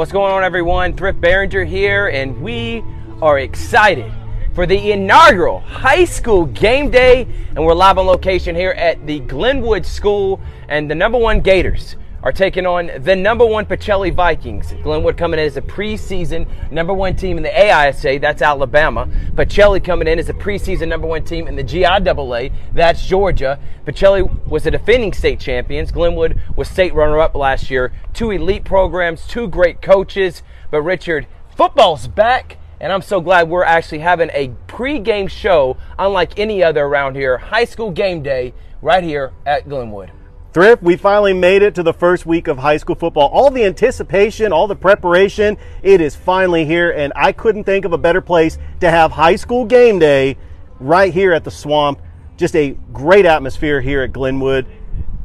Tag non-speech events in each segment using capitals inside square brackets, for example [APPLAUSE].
What's going on, everyone? Thrift Barringer here, and we are excited for the inaugural high school game day. And we're live on location here at the Glenwood School, and the number one Gators are taking on the number one Pacelli Vikings. Glenwood coming in as a preseason number one team in the AISA, that's Alabama. Pacelli coming in as a preseason number one team in the GIAA, that's Georgia. Pacelli was the defending state champions. Glenwood was state runner-up last year. Two elite programs, two great coaches. But Richard, football's back. And I'm so glad we're actually having a pre-game show unlike any other around here. High school game day right here at Glenwood. Thrift, we finally made it to the first week of high school football. All the anticipation, all the preparation, it is finally here, and I couldn't think of a better place to have high school game day right here at the swamp. Just a great atmosphere here at Glenwood.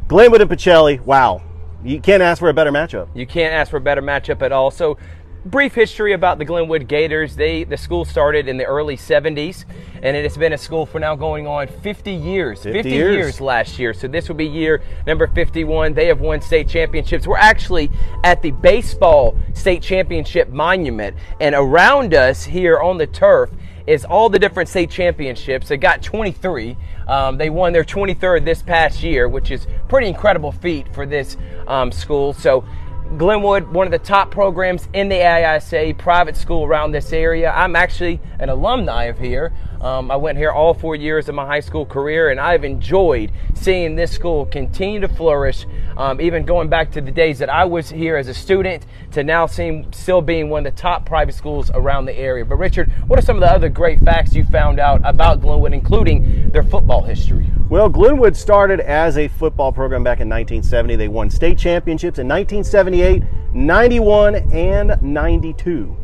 Glenwood and Pacelli, wow. You can't ask for a better matchup. You can't ask for a better matchup at all. So brief history about the Glenwood Gators. They the school started in the early 70s, and it has been a school for now going on 50 years. 50 50 years. years last year. So this will be year number 51. They have won state championships. We're actually at the baseball state championship monument, and around us here on the turf is all the different state championships. They got 23. Um, they won their 23rd this past year, which is pretty incredible feat for this um, school. So Glenwood, one of the top programs in the AISA, private school around this area. I'm actually an alumni of here. Um, I went here all four years of my high school career, and I've enjoyed seeing this school continue to flourish. Um, even going back to the days that I was here as a student to now seeing still being one of the top private schools around the area. But Richard, what are some of the other great facts you found out about Glenwood, including their football history? Well, Glenwood started as a football program back in 1970. They won state championships in 1978, 91, and 92.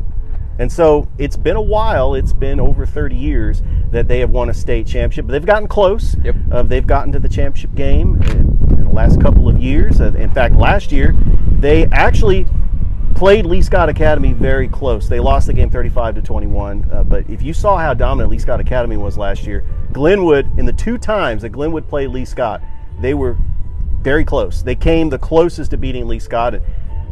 And so it's been a while. It's been over 30 years that they have won a state championship. But they've gotten close. Yep. Uh, they've gotten to the championship game in, the last couple of years. Uh, in fact, last year they actually played Lee Scott Academy very close. They lost the game 35 to 21. Uh, but if you saw how dominant Lee Scott Academy was last year, Glenwood in the two times that Glenwood played Lee Scott, they were very close. They came the closest to beating Lee Scott. And,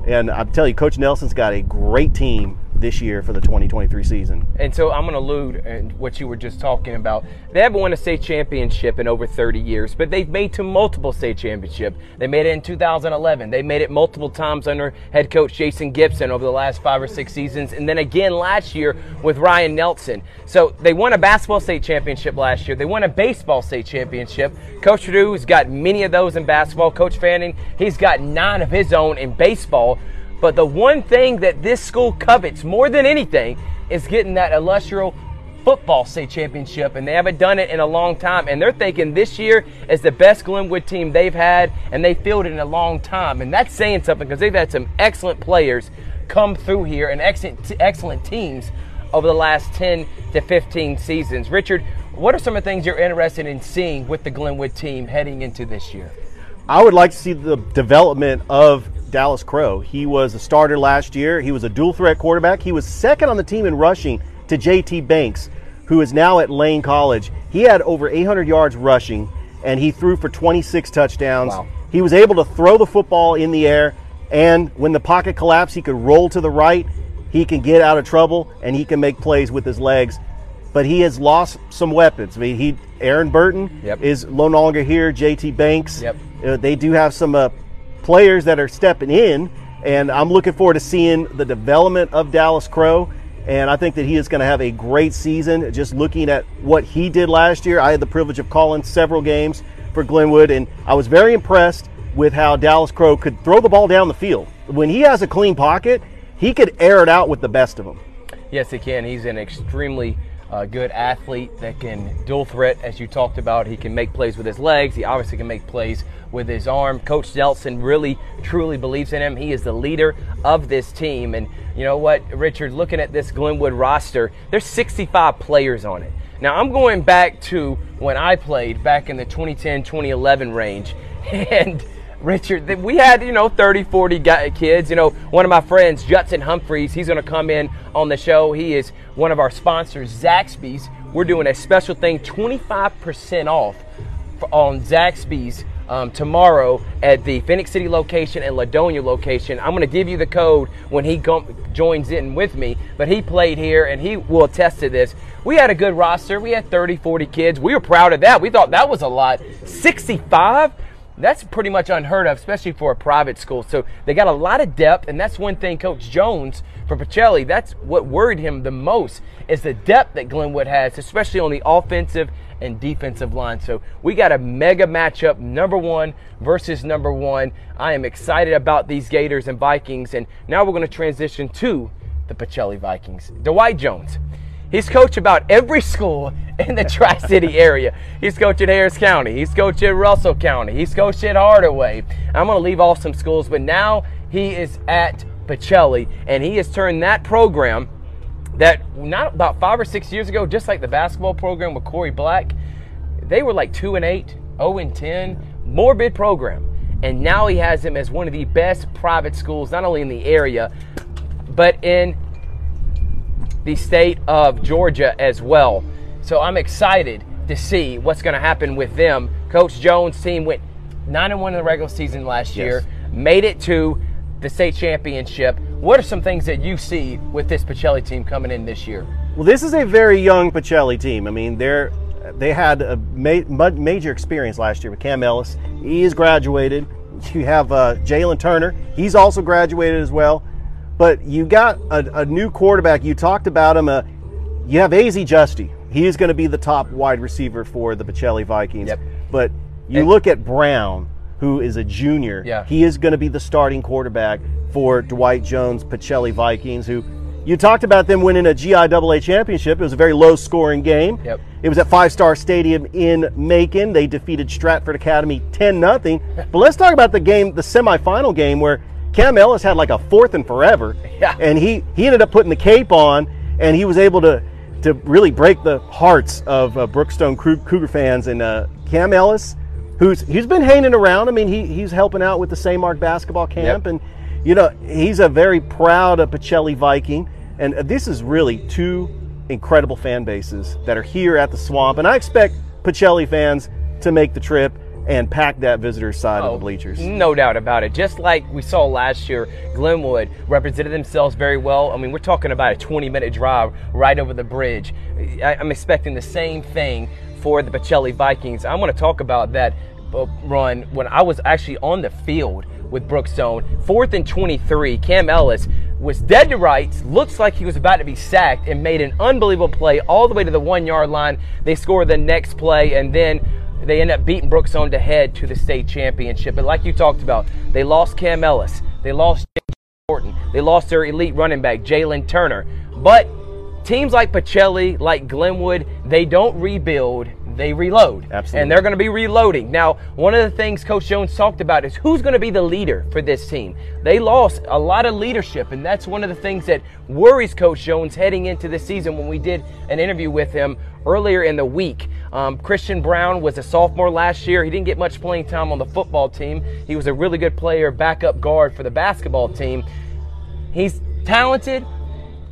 and I'm telling you, Coach Nelson's got a great team this year for the 2023 season. And so I'm going to allude in what you were just talking about. They haven't won a state championship in over 30 years, but they've made to multiple state championship. They made it in 2011. They made it multiple times under head coach Jason Gibson over the last five or six seasons, and then again last year with Ryan Nelson. So they won a basketball state championship last year. They won a baseball state championship. Coach Perdue's got many of those in basketball. Coach Fanning, he's got nine of his own in baseball. But the one thing that this school covets more than anything is getting that illustrious football state championship, and they haven't done it in a long time. And they're thinking this year is the best Glenwood team they've had, and they fielded in a long time. And that's saying something because they've had some excellent players come through here and excellent, excellent teams over the last 10 to 15 seasons. Richard, what are some of the things you're interested in seeing with the Glenwood team heading into this year? I would like to see the development of Dallas Crow. He was a starter last year. He was a dual threat quarterback. He was second on the team in rushing to JT Banks, who is now at Lane College. He had over 800 yards rushing, and he threw for 26 touchdowns. Wow. He was able to throw the football in the air, and when the pocket collapsed, he could roll to the right. He can get out of trouble, and he can make plays with his legs. But he has lost some weapons. I mean, he Aaron Burton Yep. is no longer here. JT Banks. Yep. Uh, they do have some uh, players that are stepping in, and I'm looking forward to seeing the development of Dallas Crow. And I think that he is going to have a great season. Just looking at what he did last year, I had the privilege of calling several games for Glenwood, and I was very impressed with how Dallas Crow could throw the ball down the field. When he has a clean pocket, he could air it out with the best of them. Yes, he can. He's an extremely uh, good athlete that can dual threat, as you talked about. He can make plays with his legs. He obviously can make plays with his arm. Coach Nelson really, truly believes in him. He is the leader of this team. And you know what, Richard, looking at this Glenwood roster, there's 65 players on it. Now, I'm going back to when I played back in the 2010 2011 range. [LAUGHS] And Richard, we had, you know, 30, 40 guy, kids. You know, one of my friends, Judson Humphreys, he's going to come in on the show. He is one of our sponsors, Zaxby's. We're doing a special thing, 25% off on Zaxby's um, tomorrow at the Phenix City location and Ladonia location. I'm going to give you the code when he go- joins in with me, but he played here and he will attest to this. We had a good roster. We had 30, 40 kids. We were proud of that. We thought that was a lot. 65? That's pretty much unheard of, especially for a private school. So they got a lot of depth, and that's one thing Coach Jones for Pacelli, that's what worried him the most is the depth that Glenwood has, especially on the offensive and defensive line. So we got a mega matchup, number one versus number one. I am excited about these Gators and Vikings, and now we're going to transition to the Pacelli Vikings. Dwight Jones. He's coached about every school in the [LAUGHS] Tri City area. He's coached at Harris County. He's coached at Russell County. He's coached at Hardaway. I'm going to leave off some schools, but now he is at Pacelli, and he has turned that program that not about five or six years ago, just like the basketball program with Corey Black, they were like two and eight, 0 and 10, morbid program. And now he has him as one of the best private schools, not only in the area, but in the state of Georgia as well. So I'm excited to see what's going to happen with them. Coach Jones' team went 9 and 1 in the regular season last year, made it to the state championship. What are some things that you see with this Pacelli team coming in this year? Well, this is a very young Pacelli team. I mean, they're they had a ma- major experience last year with Cam Ellis. He is graduated. You have uh, Jalen Turner. He's also graduated as well. But you got a, a new quarterback. You talked about him. Uh, you have Az Justy. He is going to be the top wide receiver for the Pacelli Vikings. Yep. But you And- look at Brown, who is a junior. Yeah. He is going to be the starting quarterback for Dwight Jones Pacelli Vikings, who you talked about them winning a GIAA championship. It was a very low scoring game. Yep. It was at Five Star Stadium in Macon. They defeated Stratford Academy 10 0. [LAUGHS] But let's talk about the game, the semifinal game, where Cam Ellis had like a fourth and forever. [LAUGHS] Yeah. And he, he ended up putting the cape on, and he was able to, to really break the hearts of uh, Brookstone Cougar fans. And uh, Cam Ellis, who's he's been hanging around. I mean, he, he's helping out with the St. Mark basketball camp. Yep. And, you know, he's a very proud uh, Pacelli Viking. And uh, this is really two incredible fan bases that are here at the swamp. And I expect Pacelli fans to make the trip and pack that visitor side of the bleachers. No doubt about it. Just like we saw last year, Glenwood represented themselves very well. I mean, we're talking about a 20 minute drive right over the bridge. I- I'm expecting the same thing for the Pacelli Vikings. I'm going to talk about that uh, run when I was actually on the field with Brookstone. Fourth and 23, Cam Ellis was dead to rights, looks like he was about to be sacked, and made an unbelievable play all the way to the one yard line. They score the next play, and then they end up beating Brookstone to head to the state championship. But like you talked about, they lost Cam Ellis, they lost James Horton, they lost their elite running back Jalen Turner. But teams like Pacelli, like Glenwood, they don't rebuild, they reload. Absolutely. And they're going to be reloading. Now, one of the things Coach Jones talked about is who's going to be the leader for this team. They lost a lot of leadership, and that's one of the things that worries Coach Jones heading into the season when we did an interview with him earlier in the week. Um, Christian Brown was a sophomore last year. He didn't get much playing time on the football team. He was a really good player, backup guard for the basketball team. He's talented,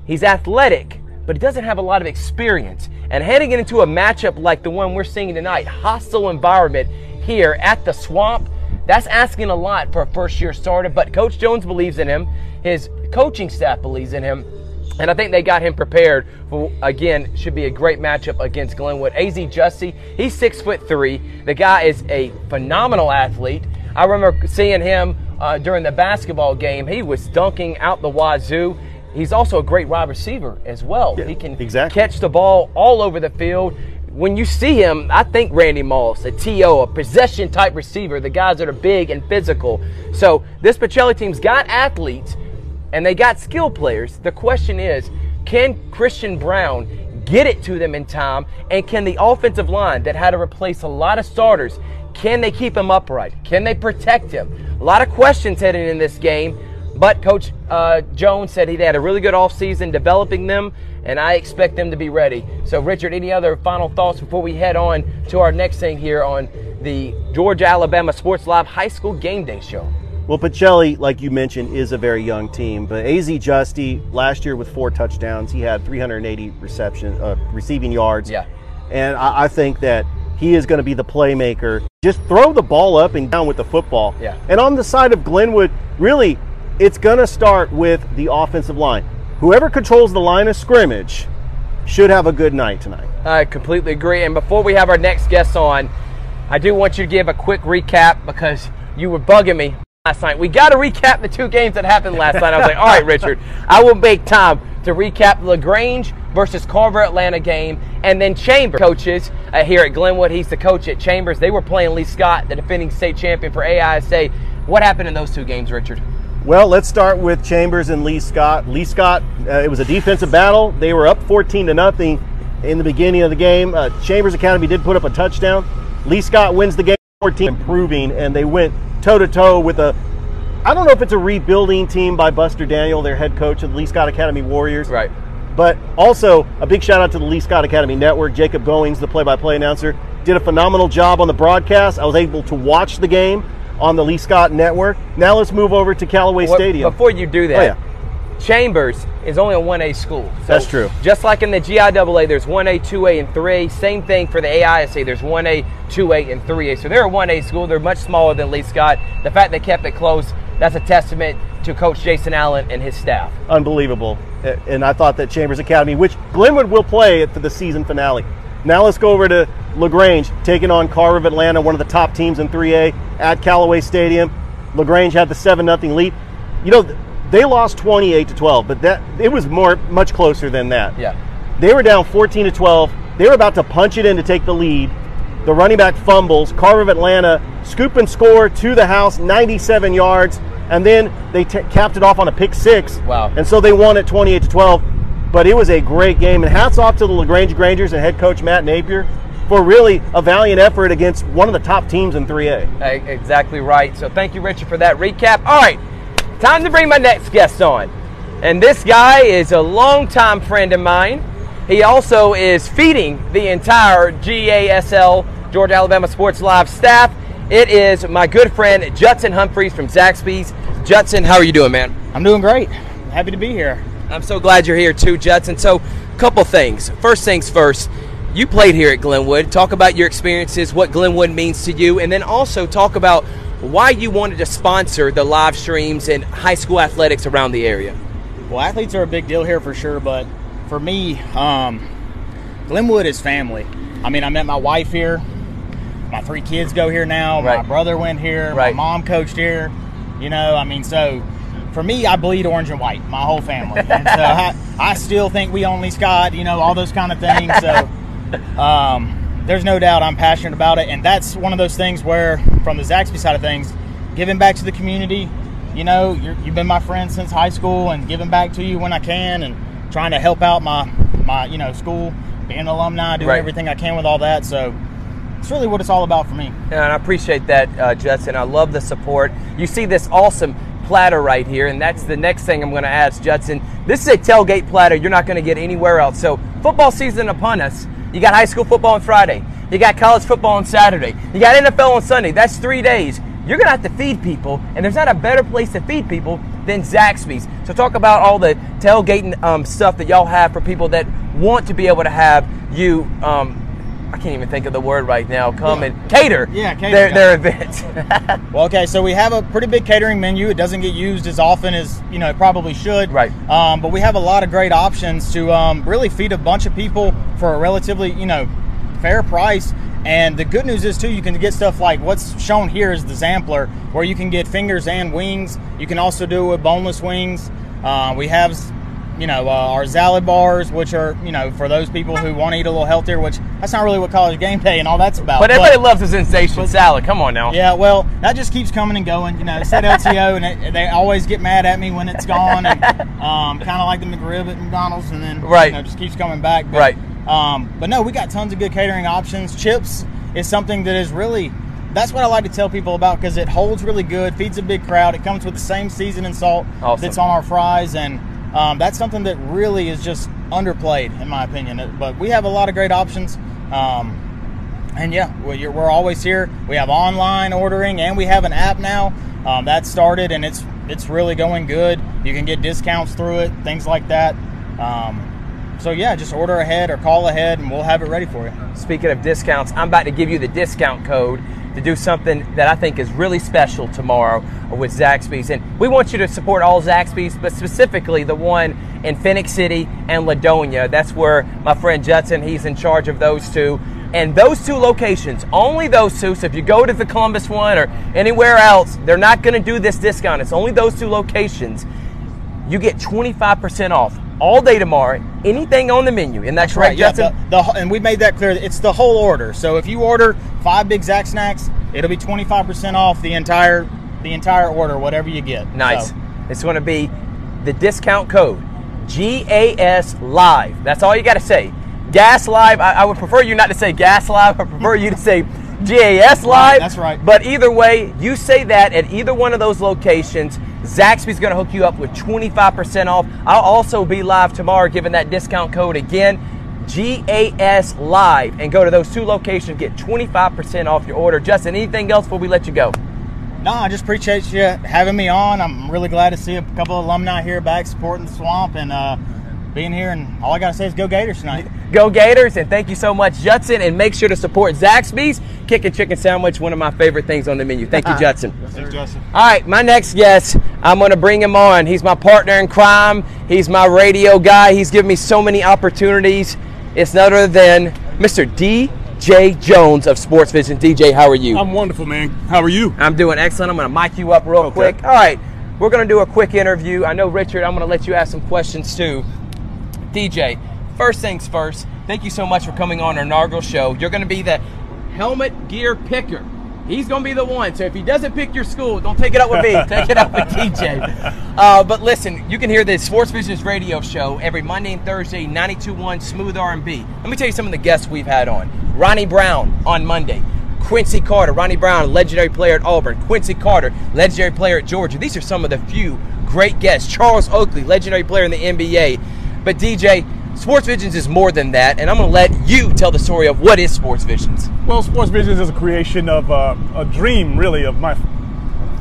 he's athletic, but he doesn't have a lot of experience. And heading into a matchup like the one we're seeing tonight, hostile environment here at the swamp, that's asking a lot for a first year starter. But Coach Jones believes in him, his coaching staff believes in him. And I think they got him prepared for again should be a great matchup against Glenwood. Az Justy, he's six foot three. The guy is a phenomenal athlete. I remember seeing him uh, during the basketball game. He was dunking out the wazoo. He's also a great wide receiver as well. he can exactly. catch the ball all over the field. When you see him, I think Randy Moss, a TO, a possession type receiver, the guys that are big and physical. So this Pacelli team's got athletes and they got skill players. The question is, can Christian Brown get it to them in time? And can the offensive line that had to replace a lot of starters, can they keep him upright? Can they protect him? A lot of questions heading in this game. But Coach uh, Jones said he had a really good offseason developing them, and I expect them to be ready. So, Richard, any other final thoughts before we head on to our next thing here on the Georgia Alabama Sports Live High School Game Day Show? Well, Pacelli, like you mentioned, is a very young team. But Az Justy, last year with four touchdowns, he had 380 reception uh, receiving yards. Yeah. And I, I think that he is going to be the playmaker. just throw the ball up and down with the football. Yeah. And on the side of Glenwood, really, it's going to start with the offensive line. Whoever controls the line of scrimmage should have a good night tonight. I completely agree. And before we have our next guest on, I do want you to give a quick recap because you were bugging me last night. We got to recap the two games that happened last night. I was like, all right, Richard, I will make time to recap LaGrange versus Carver Atlanta game and then Chambers coaches uh, here at Glenwood. He's the coach at Chambers. They were playing Lee Scott, the defending state champion for AISA. What happened in those two games, Richard? Well, let's start with Chambers and Lee Scott. Lee Scott, uh, it was a defensive battle. They were up 14 to nothing in the beginning of the game. Uh, Chambers Academy did put up a touchdown. Lee Scott wins the game 14, improving, and they went toe to toe with a. I don't know if it's a rebuilding team by Buster Daniel, their head coach of the Lee Scott Academy Warriors. Right. But also a big shout out to the Lee Scott Academy Network. Jacob Goings, the play-by-play announcer, did a phenomenal job on the broadcast. I was able to watch the game on the Lee Scott Network. Now let's move over to Callaway Well, Stadium. Before you do that, Oh, yeah. Chambers is only a 1A school. So That's true. Just like in the GIAA, there's 1A, 2A, and 3A. Same thing for the AISA. There's 1A, 2A, and 3A. So they're a 1A school. They're much smaller than Lee Scott. The fact they kept it close, that's a testament to Coach Jason Allen and his staff. unbelievable. And I thought that Chambers Academy, which Glenwood will play for the season finale. Now let's go over to LaGrange, taking on Carver of Atlanta, one of the top teams in 3A at Callaway Stadium. LaGrange had the 7 0 lead. You know, they lost 28 to 12, but that it was more much closer than that. Yeah. They were down 14 to 12. They were about to punch it in to take the lead. The running back fumbles. Carver of Atlanta scoop and score to the house, 97 yards, and then they t- capped it off on a pick six. Wow. And so they won at 28 to 12. But it was a great game, and hats off to the Lagrange Grangers and head coach Matt Napier for really a valiant effort against one of the top teams in 3A. Exactly right. So thank you, Richard, for that recap. All right, time to bring my next guest on. And this guy is a longtime friend of mine. He also is feeding the entire GASL, Georgia Alabama Sports Live staff. It is my good friend Judson Humphreys from Zaxby's. Judson, how are you doing, man? I'm doing great. Happy to be here. I'm so glad you're here too, Judson. So, couple things. First things first, you played here at Glenwood. Talk about your experiences, what Glenwood means to you, and then also talk about why you wanted to sponsor the live streams and high school athletics around the area. Well, athletes are a big deal here for sure, but for me, um, Glenwood is family. I mean, I met my wife here. My three kids go here now. My brother went here. Right. My mom coached here. You know, I mean, so for me, I bleed orange and white. My whole family, and so [LAUGHS] I, I still think we only Scott. You know, all those kind of things. So. Um, there's no doubt I'm passionate about it, and that's one of those things where, from the Zaxby side of things, giving back to the community. You know, you're, you've been my friend since high school, and giving back to you when I can, and trying to help out my my you know school, being an alumni, doing Right. everything I can with all that. So it's really what it's all about for me. And I appreciate that, uh, Judson. I love the support. You see this awesome platter right here, and that's the next thing I'm going to ask Judson. This is a tailgate platter you're not going to get anywhere else. So, football season upon us. You got high school football on Friday. You got college football on Saturday. You got NFL on Sunday. That's three days. You're going to have to feed people, and there's not a better place to feed people than Zaxby's. So, talk about all the tailgating um, stuff that y'all have for people that want to be able to have you. Um, I can't even think of the word right now. Come and cater, Yeah, cater, their, yeah. their events. [LAUGHS] Well, okay, so we have a pretty big catering menu. It doesn't get used as often as you know it probably should. Right. Um, but we have a lot of great options to um, really feed a bunch of people for a relatively you know fair price. And the good news is too, you can get stuff like what's shown here is the Zampler, where you can get fingers and wings. You can also do it with boneless wings. Uh, we have you know, uh, our salad bars, which are, you know, for those people who want to eat a little healthier, which that's not really what college game day and all that's about. but everybody loves a sensation salad. Come on now. Yeah, well, that just keeps coming and going. You know, said LTO, [LAUGHS] and it, they always get mad at me when it's gone, and um, kind of like the McRib at McDonald's, and then Right. you know, just keeps coming back. But, Right. Um, but no, we got tons of good catering options. Chips is something that is really. That's what I like to tell people about because it holds really good, feeds a big crowd. It comes with the same seasoning salt Awesome. that's on our fries, and um, that's something that really is just underplayed, in my opinion. But we have a lot of great options. Um, and yeah, you're, we're always here. We have online ordering, and we have an app now um, that started, and it's it's really going good. You can get discounts through it, things like that. Um, so yeah, just order ahead or call ahead, and we'll have it ready for you. Speaking of discounts, I'm about to give you the discount code to do something that I think is really special tomorrow with Zaxby's. And we want you to support all Zaxby's, but specifically the one in Phenix City and Ladonia. That's where my friend Judson, he's in charge of those two. And those two locations, only those two. So if you go to the Columbus one or anywhere else, they're not going to do this discount. It's only those two locations. You get 25% off all day tomorrow. Anything on the menu, and that's, right, Yeah, the, the, and we made that clear. It's the whole order. So if you order five big Zack snacks, it'll be twenty five percent off the entire the entire order, whatever you get. Nice. So, It's going to be the discount code GAS Live. That's all you got to say. Gas Live. I, I would prefer you not to say Gas Live. I prefer you to say GAS Live. that's right. But either way, you say that at either one of those locations. Zaxby's going to hook you up with 25% off. I'll also be live tomorrow giving that discount code again. GAS Live and go to those two locations, get 25% off your order. Justin, anything else before we let you go? no, I just appreciate you having me on. I'm really glad to see a couple of alumni here back supporting the swamp and uh, being here. And all I got to say is go Gators tonight. Go Gators, and thank you so much, Judson. And make sure to support Zaxby's Chicken Chicken Sandwich, one of my favorite things on the menu. Thank you, [LAUGHS] Judson. Thanks, Justin. All right, my next guest, I'm going to bring him on. He's my partner in crime. He's my radio guy. He's given me so many opportunities. It's none other than Mr. DJ Jones of Sports Vision. DJ, how are you? I'm wonderful, man. How are you? I'm doing excellent. I'm going to mic you up real Okay. quick. All right, we're going to do a quick interview. I know, Richard, I'm going to let you ask some questions too. DJ, first things first, thank you so much for coming on our inaugural show. You're going to be the helmet gear picker. He's going to be the one. So if he doesn't pick your school, don't take it up with me. [LAUGHS] take it up with DJ. Uh, but listen, you can hear the Sports Visions radio show every Monday and Thursday, 92.1 Smooth R&B. Let me tell you some of the guests we've had on. Ronnie Brown on Monday. Quincy Carter, Ronnie Brown, legendary player at Auburn. Quincy Carter, legendary player at Georgia. These are some of the few great guests. Charles Oakley, legendary player in the NBA. But DJ, Sports Visions is more than that, and I'm going to let you tell the story of what is Sports Visions. Well, Sports Visions is a creation of uh, a dream, really, of my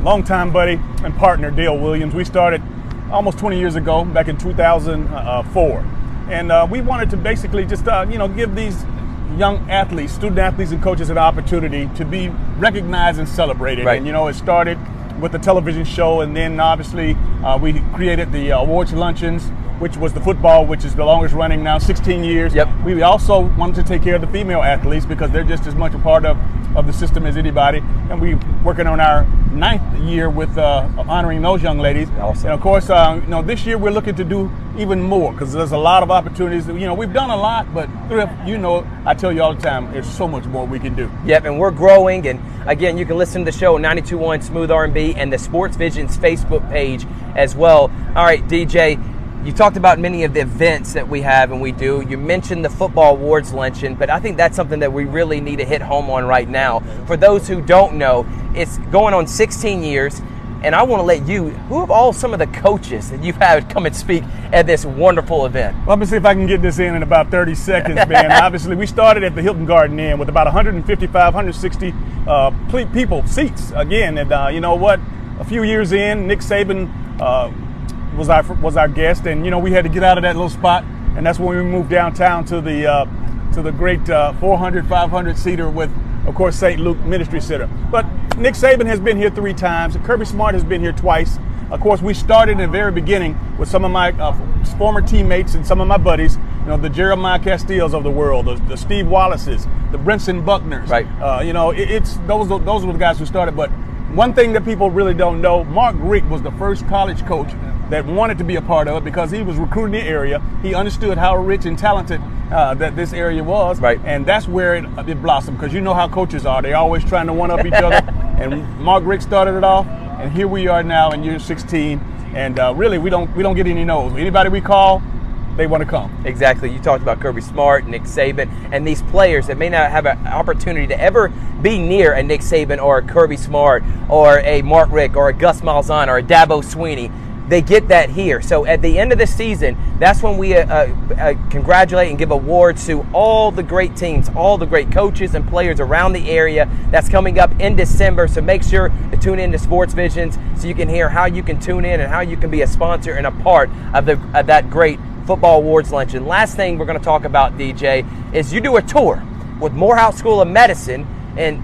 longtime buddy and partner, Dale Williams. We started almost 20 years ago, back in 2004. And uh, we wanted to basically just, uh, you know, give these young athletes, student athletes and coaches an opportunity to be recognized and celebrated. Right. And, you know, it started with the television show, and then obviously uh, we created the uh, awards luncheons, which was the football, which is the longest running now, 16 years. Yep. We also wanted to take care of the female athletes because they're just as much a part of, of the system as anybody. And we're working on our ninth year with uh, honoring those young ladies. Awesome. And of course, uh, you know, this year we're looking to do even more because there's a lot of opportunities. You know, we've done a lot, but Thrift, you know, I tell you all the time, there's so much more we can do. Yep, and we're growing. And again, you can listen to the show 92.1 Smooth R&B and the Sports Visions Facebook page as well. All right, DJ, you talked about many of the events that we have and we do. You mentioned the football awards luncheon, but I think that's something that we really need to hit home on right now. For those who don't know, it's going on 16 years. And I want to let you, who of all some of the coaches that you've had come and speak at this wonderful event? Let me see if I can get this in in about 30 seconds, man. [LAUGHS] Obviously, we started at the Hilton Garden Inn with about 155, 160 uh, people, seats. Again, and uh, you know what? A few years in, Nick Saban uh, was our was our guest, and you know we had to get out of that little spot, and that's when we moved downtown to the uh, to the great uh, 400, 500 seater with, of course, St. Luke Ministry Center. But Nick Saban has been here three times. Kirby Smart has been here twice. Of course, we started in the very beginning with some of my uh, former teammates and some of my buddies. You know, the Jeremiah Castilles of the world, the, the Steve Wallaces, the Brentson Buckners. Right. Uh, you know, it, it's those those were the guys who started. But one thing that people really don't know, Mark Richt was the first college coach that wanted to be a part of it because he was recruiting the area. He understood how rich and talented uh, that this area was, Right. and that's where it, it blossomed. Because you know how coaches are; they're always trying to one up each other. [LAUGHS] And Mark Richt started it off, and here we are now in year 16. And uh, really, we don't we don't get any no's. Anybody we call, they want to come. Exactly. You talked about Kirby Smart, Nick Saban, and these players that may not have an opportunity to ever be near a Nick Saban or a Kirby Smart or a Mark Richt or a Gus Malzahn or a Dabo Swinney. They get that here. So at the end of the season, that's when we uh, uh, congratulate and give awards to all the great teams, all the great coaches and players around the area. That's coming up in December. So make sure to tune in to Sports Visions so you can hear how you can tune in and how you can be a sponsor and a part of, the, of that great football awards luncheon. Last thing we're going to talk about, DJ, is you do a tour with Morehouse School of Medicine, and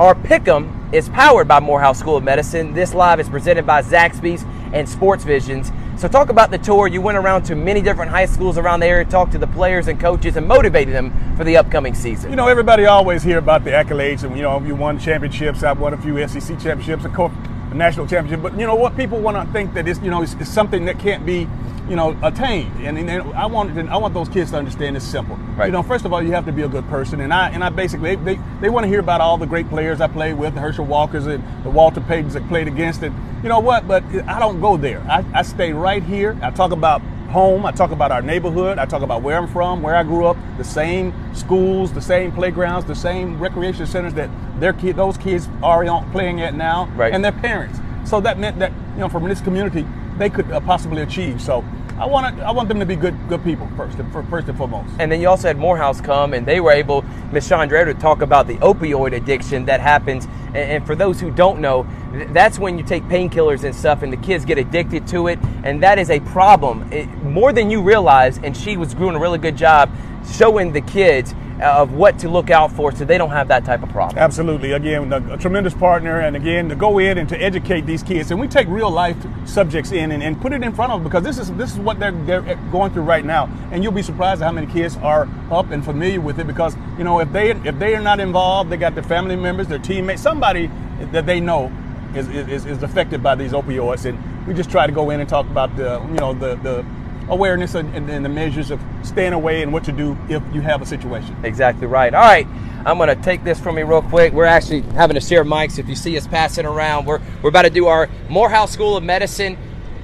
Our Pick'em is powered by Morehouse School of Medicine. This live is presented by Zaxby's and Sports Visions. So talk about the tour. You went around to many different high schools around the area, talked to the players and coaches, and motivated them for the upcoming season. You know, everybody always hear about the accolades, and you know, you won championships. I've won a few SEC championships, of course, a national championship. But you know what? People want to think that it's you know it's, it's something that can't be you know, attained. And, and I want I want those kids to understand it's simple. Right. You know, first of all, you have to be a good person, and I and I basically they, they, they want to hear about all the great players I played with, the Herschel Walkers and the Walter Paytons that played against. And you know what? But I don't go there. I, I stay right here. I talk about home. I talk about our neighborhood. I talk about where I'm from, where I grew up, the same schools, the same playgrounds, the same recreation centers that their kid, those kids are playing at now, right. and their parents. So that meant that you know, from this community, they could uh, possibly achieve. So I want I want them to be good good people first, first and foremost. And then you also had Morehouse come, and they were able, Ms. Chandra, to talk about the opioid addiction that happens. And, for those who don't know, that's when you take painkillers and stuff, and the kids get addicted to it, and that is a problem it, more than you realize. And she was doing a really good job showing the kids of what to look out for so they don't have that type of problem. Absolutely. Again, a, tremendous partner, and again, to go in and to educate these kids. And we take real life subjects in and, and put it in front of them because this is this is what they're, they're eh, going through right now. And you'll be surprised at how many kids are up and familiar with it because, you know, if they if they are not involved, they got their family members, their teammates, somebody that they know is, is, is affected by these opioids. And we just try to go in and talk about the, you know, the, the awareness and, and, the measures of staying away and what to do if you have a situation. Exactly right. All right. I'm going to take this from me real quick. We're actually having to share mics. If you see us passing around, we're, we're about to do our Morehouse School of Medicine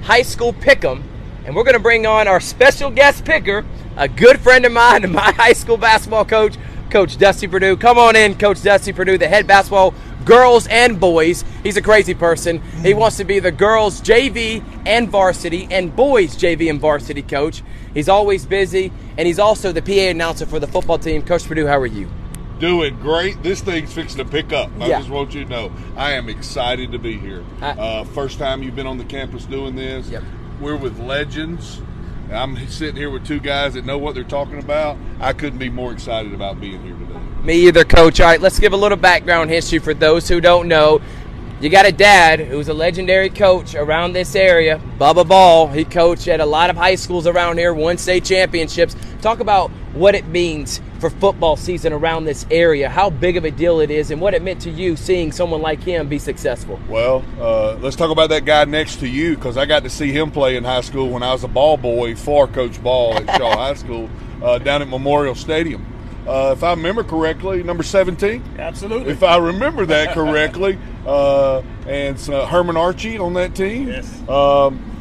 high school pick'em. And we're going to bring on our special guest picker, a good friend of mine and [LAUGHS] my high school basketball coach, Coach Dusty Perdue. Come on in, Coach Dusty Perdue, the head basketball girls and boys. He's a crazy person. He wants to be the girls JV and varsity and boys JV and varsity coach. He's always busy, and he's also the PA announcer for the football team. Coach Perdue, how are you? Doing great. This thing's fixing to pick up. I yeah. just want you to know I am excited to be here. Uh, first time you've been on the campus doing this. Yep. We're with legends. I'm sitting here with two guys that know what they're talking about. I couldn't be more excited about being here today. Me either, Coach. All right, let's give a little background history for those who don't know. You got a dad who's a legendary coach around this area, Bubba Ball. He coached at a lot of high schools around here, won state championships. Talk about what it means for football season around this area, how big of a deal it is, and what it meant to you seeing someone like him be successful. Well, uh, let's talk about that guy next to you because I got to see him play in high school when I was a ball boy for Coach Ball at Shaw [LAUGHS] High School uh, down at Memorial Stadium uh, if I remember correctly, number 17. Absolutely. If I remember that correctly. [LAUGHS] uh, and uh, Herman Archie on that team. Yes. Um,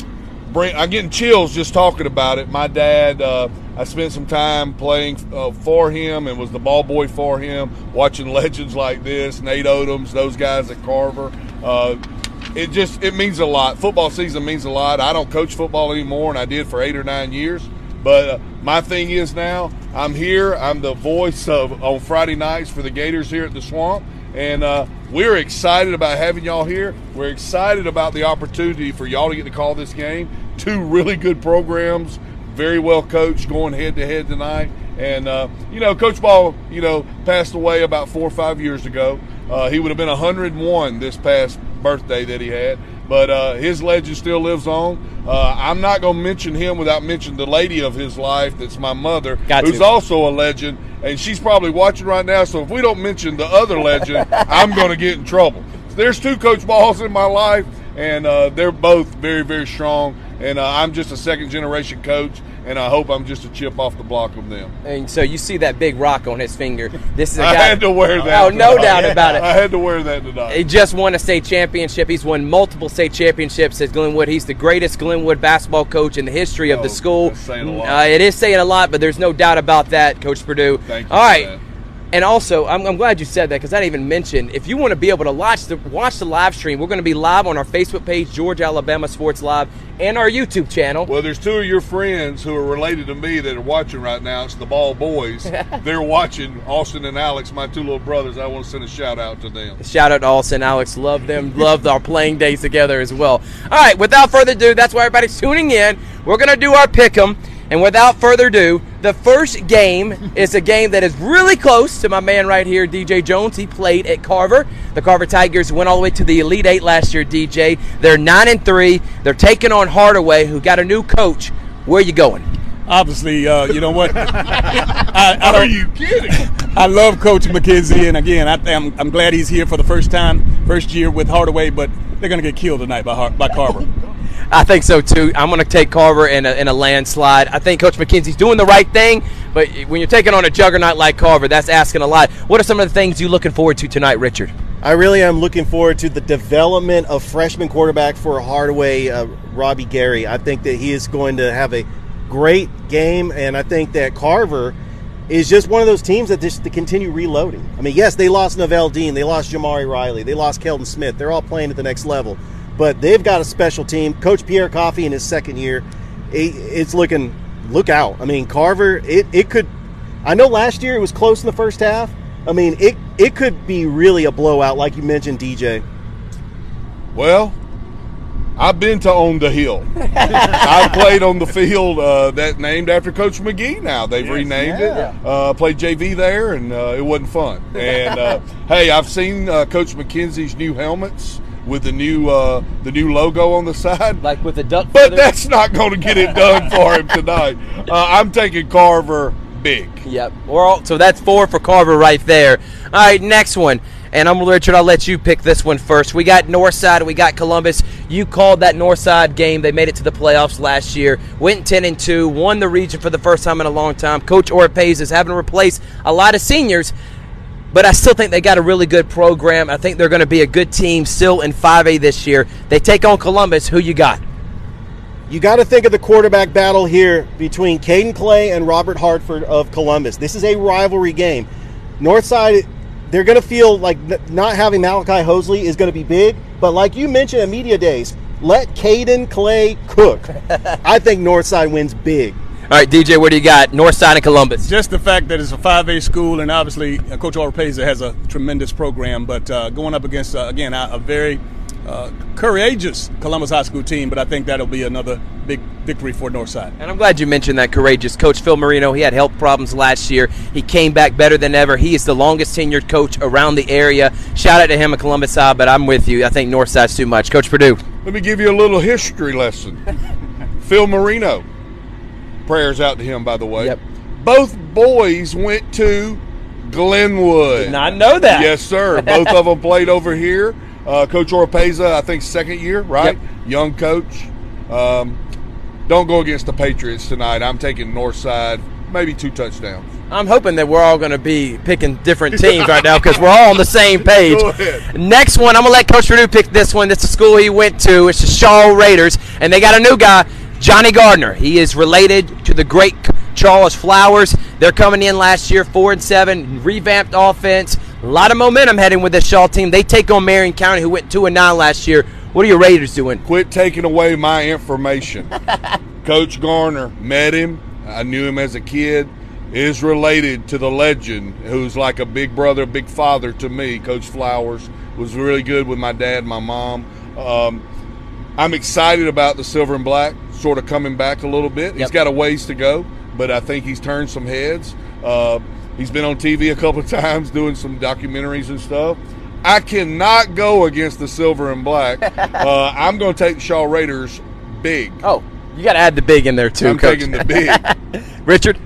I'm getting chills just talking about it. My dad, uh, I spent some time playing uh, for him and was the ball boy for him, watching [LAUGHS] legends like this, Nate Odomes, those guys at Carver. Uh, it just it means a lot. Football season means a lot. I don't coach football anymore, and I did for eight or nine years. But uh, my thing is now I'm here. I'm the voice of on Friday nights for the Gators here at the Swamp, and uh, we're excited about having y'all here. We're excited about the opportunity for y'all to get to call this game. Two really good programs, very well coached, going head to head tonight. And uh, you know, Coach Ball, you know, passed away about four or five years ago. Uh, he would have been 101 this past birthday that he had but uh, his legend still lives on. Uh, I'm not going to mention him without mentioning the lady of his life, that's my mother, Got who's to. also a legend, and she's probably watching right now. So if we don't mention the other legend, [LAUGHS] I'm going to get in trouble. There's two Coach Balls in my life, and uh, they're both very, very strong. And uh, I'm just a second generation coach and I hope I'm just a chip off the block of them. And so you see that big rock on his finger. This is a [LAUGHS] I guy. I had to wear that. Oh, no doubt about it. [LAUGHS] I had to wear that tonight. He just won a state championship. He's won multiple state championships at Glenwood. He's the greatest Glenwood basketball coach in the history of Oh, the school. saying a lot. Uh, it is saying a lot, but there's no doubt about that, Coach Perdue. Thank you All right. And also, I'm, I'm glad you said that because I didn't even mention. If you want to be able to watch the watch the live stream, we're going to be live on our Facebook page, Georgia Alabama Sports Live, and our YouTube channel. Well, there's two of your friends who are related to me that are watching right now. It's the Ball Boys. [LAUGHS] They're watching Austin and Alex, my two little brothers. I want to send a shout out to them. Shout out to Austin, Alex. Love them. Love our playing days together as well. All right, without further ado, that's why everybody's tuning in. We're going to do our pick 'em. And without further ado, The first game is a game that is really close to my man right here, DJ Jones. He played at Carver. The Carver Tigers went all the way to the Elite Eight last year, DJ. They're 9 and 3. They're taking on Hardaway, who got a new coach. Where are you going? Obviously, uh, you know what? [LAUGHS] I, I Are you kidding? [LAUGHS] I love Coach McKenzie, and again, I, I'm, I'm glad he's here for the first time, first year with Hardaway. But they're going to get killed tonight by Har- by Carver. I think so too. I'm going to take Carver in a, in a landslide. I think Coach McKenzie's doing the right thing, but when you're taking on a juggernaut like Carver, that's asking a lot. What are some of the things you're looking forward to tonight, Richard? I really am looking forward to the development of freshman quarterback for Hardaway, uh, Robbie Gary. I think that he is going to have a great game, and I think that Carver is just one of those teams that just to continue reloading. I mean, yes, they lost Novell Dean, they lost Jamari Riley, they lost Keldon Smith. They're all playing at the next level, but they've got a special team. Coach Pierre Coffey in his second year, it, it's looking look out. I mean, Carver, it, it could. I know last year it was close in the first half. I mean, it it could be really a blowout, like you mentioned, DJ. Well, I've been to On the Hill. [LAUGHS] I've played on the field uh, that named after Coach McGee. Now they've renamed yeah. it. Uh, played JV there, and uh, it wasn't fun. And uh, [LAUGHS] hey, I've seen uh, Coach McKenzie's new helmets with the new uh, the new logo on the side. Like with the duck But that's not going to get it done for him tonight. [LAUGHS] Uh, I'm taking Carver big. Yep. We're all, so that's four for Carver right there. All right, next one. And I'm Richard. I'll let you pick this one first. We got Northside we got Columbus. You called that Northside game. They made it to the playoffs last year. Went 10 and 2. Won the region for the first time in a long time. Coach Orpez is having to replace a lot of seniors, but I still think they got a really good program. I think they're going to be a good team still in 5A this year. They take on Columbus. Who you got? You got to think of the quarterback battle here between Caden Clay and Robert Hartford of Columbus. This is a rivalry game. Northside, they're going to feel like not having Malachi Hosley is going to be big, but like you mentioned at media days, let Caden Clay cook. [LAUGHS] I think Northside wins big. All right, DJ, what do you got? Northside and Columbus. Just the fact that it's a 5A school, and obviously uh, Coach Orpeza has a tremendous program, but uh, going up against, uh, again, a, a very uh, courageous Columbus High School team, but I think that'll be another big victory for Northside. And I'm glad you mentioned that courageous coach Phil Marino. He had health problems last year. He came back better than ever. He is the longest tenured coach around the area. Shout out to him at Columbus High, but I'm with you. I think Northside's too much. Coach Perdue. Let me give you a little history lesson. [LAUGHS] Phil Marino. Prayers out to him, by the way. Yep. Both boys went to Glenwood. Did not know that. Yes, sir. Both of them played over here. Uh, coach Orpeza, I think, second year, right? Yep. Young coach. Um, don't go against the Patriots tonight. I'm taking Northside, maybe two touchdowns. I'm hoping that we're all going to be picking different teams right now because we're all on the same [LAUGHS] page. Next one, I'm going to let Coach Perdue pick this one. This is the school he went to. It's the Shaw Raiders, and they got a new guy, Johnny Gardner. He is related to the great Charles Flowers. They're coming in last year, four and seven, revamped offense. A lot of momentum heading with this Shaw team. They take on Marion County, who went two and nine last year. What are your Raiders doing? Quit taking away my information. [LAUGHS] Coach Garner met him. I knew him as a kid. Is related to the legend who's like a big brother, big father to me. Coach Flowers was really good with my dad, and my mom. Um, I'm excited about the silver and black sort of coming back a little bit. He's got a ways to go, but I think he's turned some heads. Uh, he's been on TV a couple of [LAUGHS] times doing some documentaries and stuff. I cannot go against the silver and black. [LAUGHS] uh, I'm going to take Shaw Raiders big. Oh, you got to add the big in there too, I'm Coach. taking the big. [LAUGHS] Richard.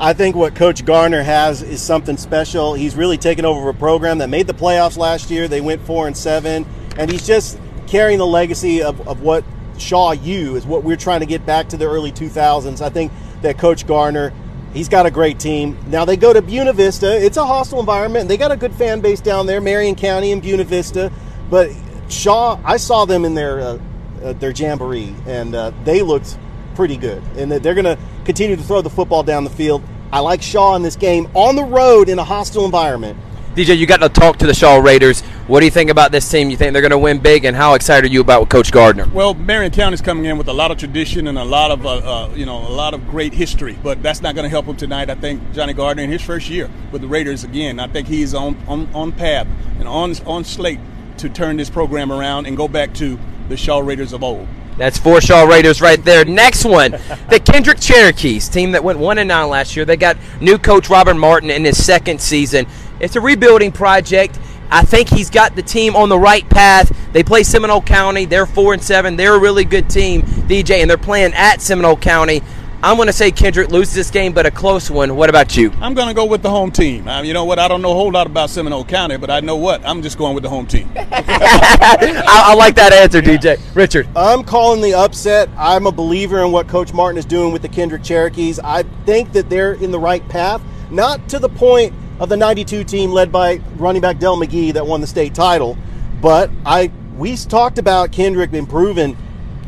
I think what Coach Garner has is something special. He's really taken over a program that made the playoffs last year. They went four and seven, and he's just carrying the legacy of, of what Shaw U is what we're trying to get back to the early 2000s. I think that Coach Garner, he's got a great team. Now they go to Buena Vista. It's a hostile environment. They got a good fan base down there, Marion County and Buena Vista. But Shaw, I saw them in their uh, uh, their jamboree, and uh, they looked pretty good. And they're going to continue to throw the football down the field. I like Shaw in this game on the road in a hostile environment. DJ, you got to talk to the Shaw Raiders. What do you think about this team? You think they're going to win big, and how excited are you about Coach Gardner? Well, Marion County's coming in with a lot of tradition and a lot of, uh, uh, you know, a lot of great history, but that's not going to help him tonight. I think Johnny Gardner in his first year with the Raiders again, I think he's on on, on path and on on slate to turn this program around and go back to the Shaw Raiders of old. That's four Shaw Raiders right there. Next one, the [LAUGHS] Kendrick Cherokees, team that went one and nine last year. They got new coach Robert Martin in his second season. It's a rebuilding project. I think he's got the team on the right path. They play Seminole County. They're four and seven. They're a really good team, DJ, and they're playing at Seminole County. I'm going to say Kendrick loses this game, but a close one. What about you? I'm going to go with the home team. Um, you know what? I don't know a whole lot about Seminole County, but I know what? I'm just going with the home team. [LAUGHS] [LAUGHS] I, I, like that answer, DJ. Richard. I'm calling the upset. I'm a believer in what Coach Martin is doing with the Kendrick Cherokees. I think that they're in the right path, not to the point of the 92 team led by running back Dell McGee that won the state title, but I we talked about Kendrick improving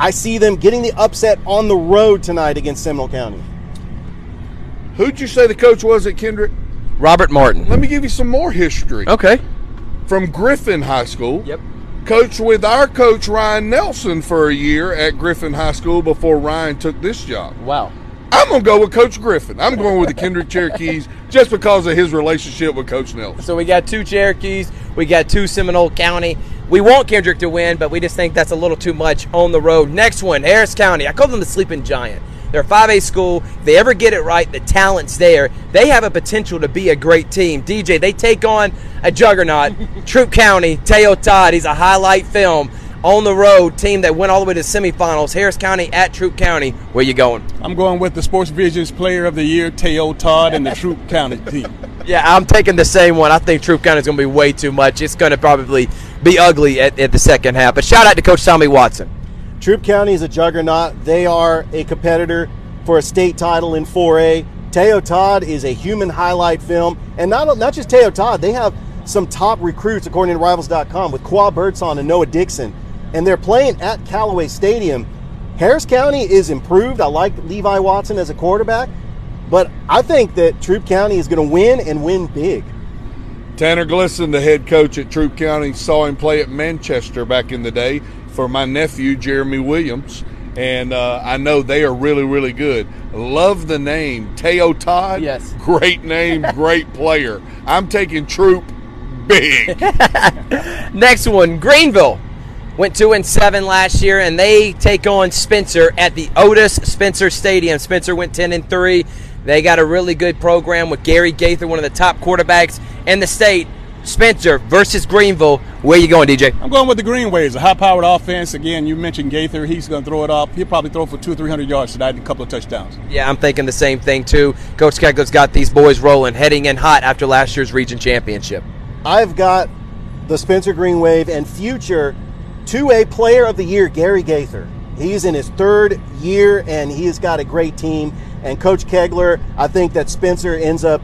I see them getting the upset on the road tonight against Seminole County. Who'd you say the coach was at Kendrick? Robert Martin. Let me give you some more history. Okay. From Griffin High School. Yep. Coached with our coach Ryan Nelson for a year at Griffin High School before Ryan took this job. Wow. I'm to go with Coach Griffin. I'm going with the Kendrick Cherokees just because of his relationship with Coach Nelson. So we got two Cherokees, we got two Seminole County. We want Kendrick to win, but we just think that's a little too much on the road. Next one, Harris County. I call them the sleeping giant. They're a 5A school. If they ever get it right, the talent's there. They have a potential to be a great team. DJ, they take on a juggernaut, [LAUGHS] Troup County, Teo Todd. He's a highlight film on the road team that went all the way to semifinals. Harris County at Troup County. Where you going? I'm going with the Sports Visions Player of the Year, Teo Todd, and the Troup [LAUGHS] County team. Yeah, I'm taking the same one. I think Troup County is going to be way too much. It's going to probably be ugly at, at the second half. But shout out to Coach Tommy Watson. Troup County is a juggernaut. They are a competitor for a state title in 4A. Teo Todd is a human highlight film. And not, not just Teo Todd, they have some top recruits, according to Rivals.com, with Qua Birdsong and Noah Dixon and they're playing at Callaway Stadium. Harris County is improved. I like Levi Watson as a quarterback, but I think that Troup County is going to win and win big. Tanner Glisson, the head coach at Troup County, saw him play at Manchester back in the day for my nephew, Jeremy Williams. And uh, I know they are really, really good. Love the name. Teo Todd. Yes. Great name, [LAUGHS] great player. I'm taking Troup big. [LAUGHS] Next one, Greenville went two and seven last year, and they take on Spencer at the Otis Spencer Stadium. Spencer went ten and three. They got a really good program with Gary Gaither, one of the top quarterbacks in the state. Spencer versus Greenville. Where you going, DJ? I'm going with the Green Wave, a high-powered offense. Again, you mentioned Gaither. He's going to throw it off. He'll probably throw for two or three hundred yards tonight, and a couple of touchdowns. Yeah, I'm thinking the same thing too. Coach Kegler's got these boys rolling, heading in hot after last year's region championship. I've got the Spencer Green Wave and future 2A Player of the Year, Gary Gaither. He's in his third year and he has got a great team. And Coach Kegler, I think that Spencer ends up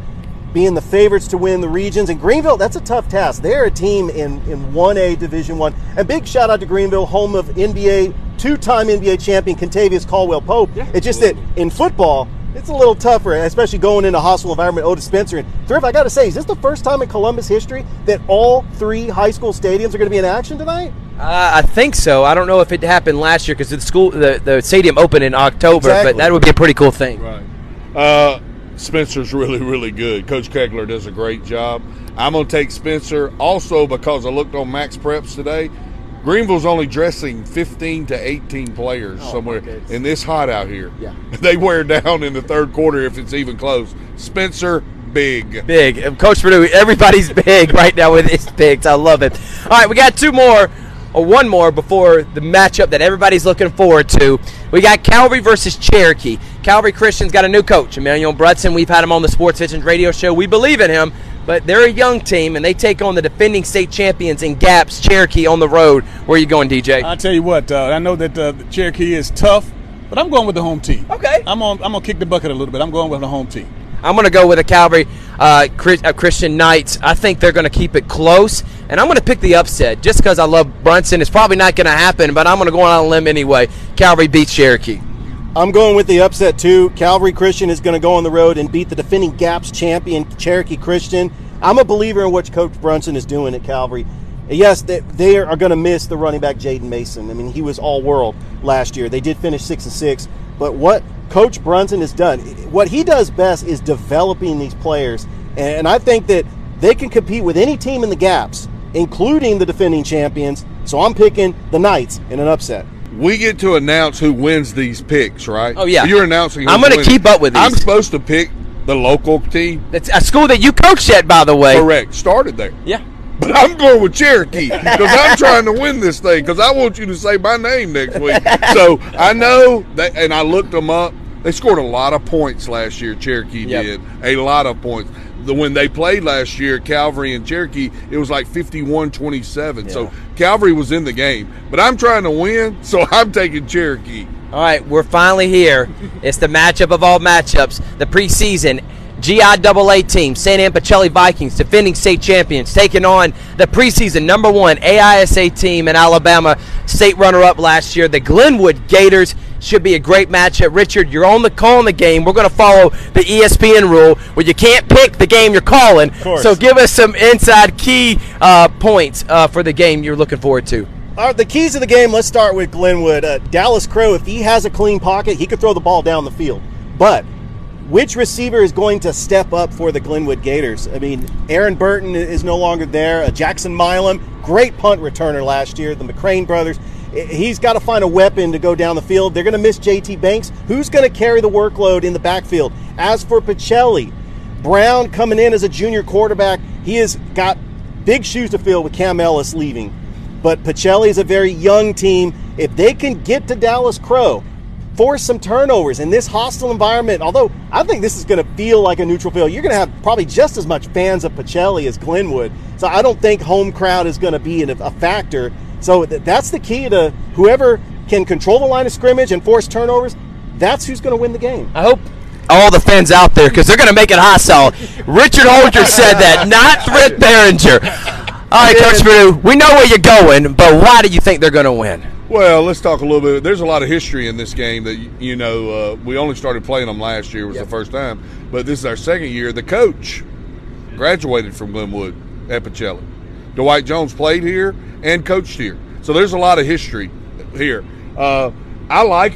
being the favorites to win the regions. And Greenville, that's a tough task. They're a team in, in 1A Division 1. And big shout out to Greenville, home of NBA, two-time NBA champion Kentavious Caldwell Pope. Yeah, it's just that in football, it's a little tougher, especially going into a hostile environment. Otis Spencer and Thrift, I got to say, is this the first time in Columbus history that all three high school stadiums are going to be in action tonight? Uh, I think so. I don't know if it happened last year because the school, the, the stadium opened in October, exactly. but that would be a pretty cool thing. Right. Uh, Spencer's really, really good. Coach Kegler does a great job. I'm going to take Spencer also because I looked on Max Preps today. Greenville's only dressing 15 to 18 players oh, somewhere, and this hot out here. Yeah. [LAUGHS] They wear down in the third quarter if it's even close. Spencer, big. Big. Coach Perdue, everybody's [LAUGHS] big right now with his picks. I love it. All right, we got two more or one more before the matchup that everybody's looking forward to. We got Calvary versus Cherokee. Calvary Christian's got a new coach, Emmanuel Brunson. We've had him on the Sports Visions radio show. We believe in him, but they're a young team, and they take on the defending state champions in GAPPS, Cherokee on the road. Where are you going, DJ? I'll tell you what, uh, I know that uh, Cherokee is tough, but I'm going with the home team. Okay. I'm on. I'm gonna kick the bucket a little bit. I'm going with the home team. I'm going to go with a Calvary uh, uh, Christian Knights. I think they're going to keep it close, and I'm going to pick the upset just because I love Brunson. It's probably not going to happen, but I'm going to go on a limb anyway. Calvary beats Cherokee. I'm going with the upset too. Calvary Christian is going to go on the road and beat the defending GAPPS champion Cherokee Christian. I'm a believer in what Coach Brunson is doing at Calvary. Yes, they, they are going to miss the running back Jaden Mason. I mean, he was all world last year. They did finish six and six, but what Coach Brunson has done. What he does best is developing these players, and I think that they can compete with any team in the GAPPS, including the defending champions. So I'm picking the Knights in an upset. we get to announce who wins these picks, right? Oh, yeah. You're announcing. who's I'm gonna keep up with I'm supposed to pick the local team. That's a school that you coached at, by the way. Correct. Started there. Yeah. But I'm going with Cherokee because I'm trying to win this thing because I want you to say my name next week. So I know that, and I looked them up. They scored a lot of points last year. Cherokee Yep. did a lot of points. The when they played last year, Calvary and Cherokee, it was like 51-27. So Calvary was in the game. But I'm trying to win, so [LAUGHS] I'm taking Cherokee. All right, we're finally here. It's the matchup of all matchups, the preseason GIAA team, St. Anne Pacelli Vikings, defending state champions, taking on the preseason number one AISA team in Alabama, state runner-up last year, the Glenwood Gators. Should be a great matchup. Richard, you're on the call in the game. We're going to follow the ESPN rule where you can't pick the game you're calling. So give us some inside key uh, points uh, for the game you're looking forward to. All right, the keys of the game. Let's start with Glenwood. Uh, Dallas Crow, if he has a clean pocket, he could throw the ball down the field. But which receiver is going to step up for the Glenwood Gators? I mean, Aaron Burton is no longer there. Uh, Jackson Milam, great punt returner last year. The McCrane brothers. He's got to find a weapon to go down the field. They're going to miss JT Banks. Who's going to carry the workload in the backfield? As for Pacelli, Brown coming in as a junior quarterback, he has got big shoes to fill with Cam Ellis leaving. But Pacelli is a very young team. If they can get to Dallas Crow, force some turnovers in this hostile environment, although I think this is going to feel like a neutral field, you're going to have probably just as much fans of Pacelli as Glenwood. So I don't think home crowd is going to be a factor. So that's the key to whoever can control the line of scrimmage and force turnovers. That's who's going to win the game. I hope all the fans out there, because they're going to make it hostile. Richard Holdridge said that, not Thrift Barringer. All right, Coach [LAUGHS] Perdue, we know where you're going, but why do you think they're going to win? Well, let's talk a little bit. There's a lot of history in this game that you know. Uh, we only started playing them last year was the first time, but this is our second year. The coach graduated from Glenwood at Pacelli. Dwight Jones played here and coached here, so there's a lot of history here. Uh, I like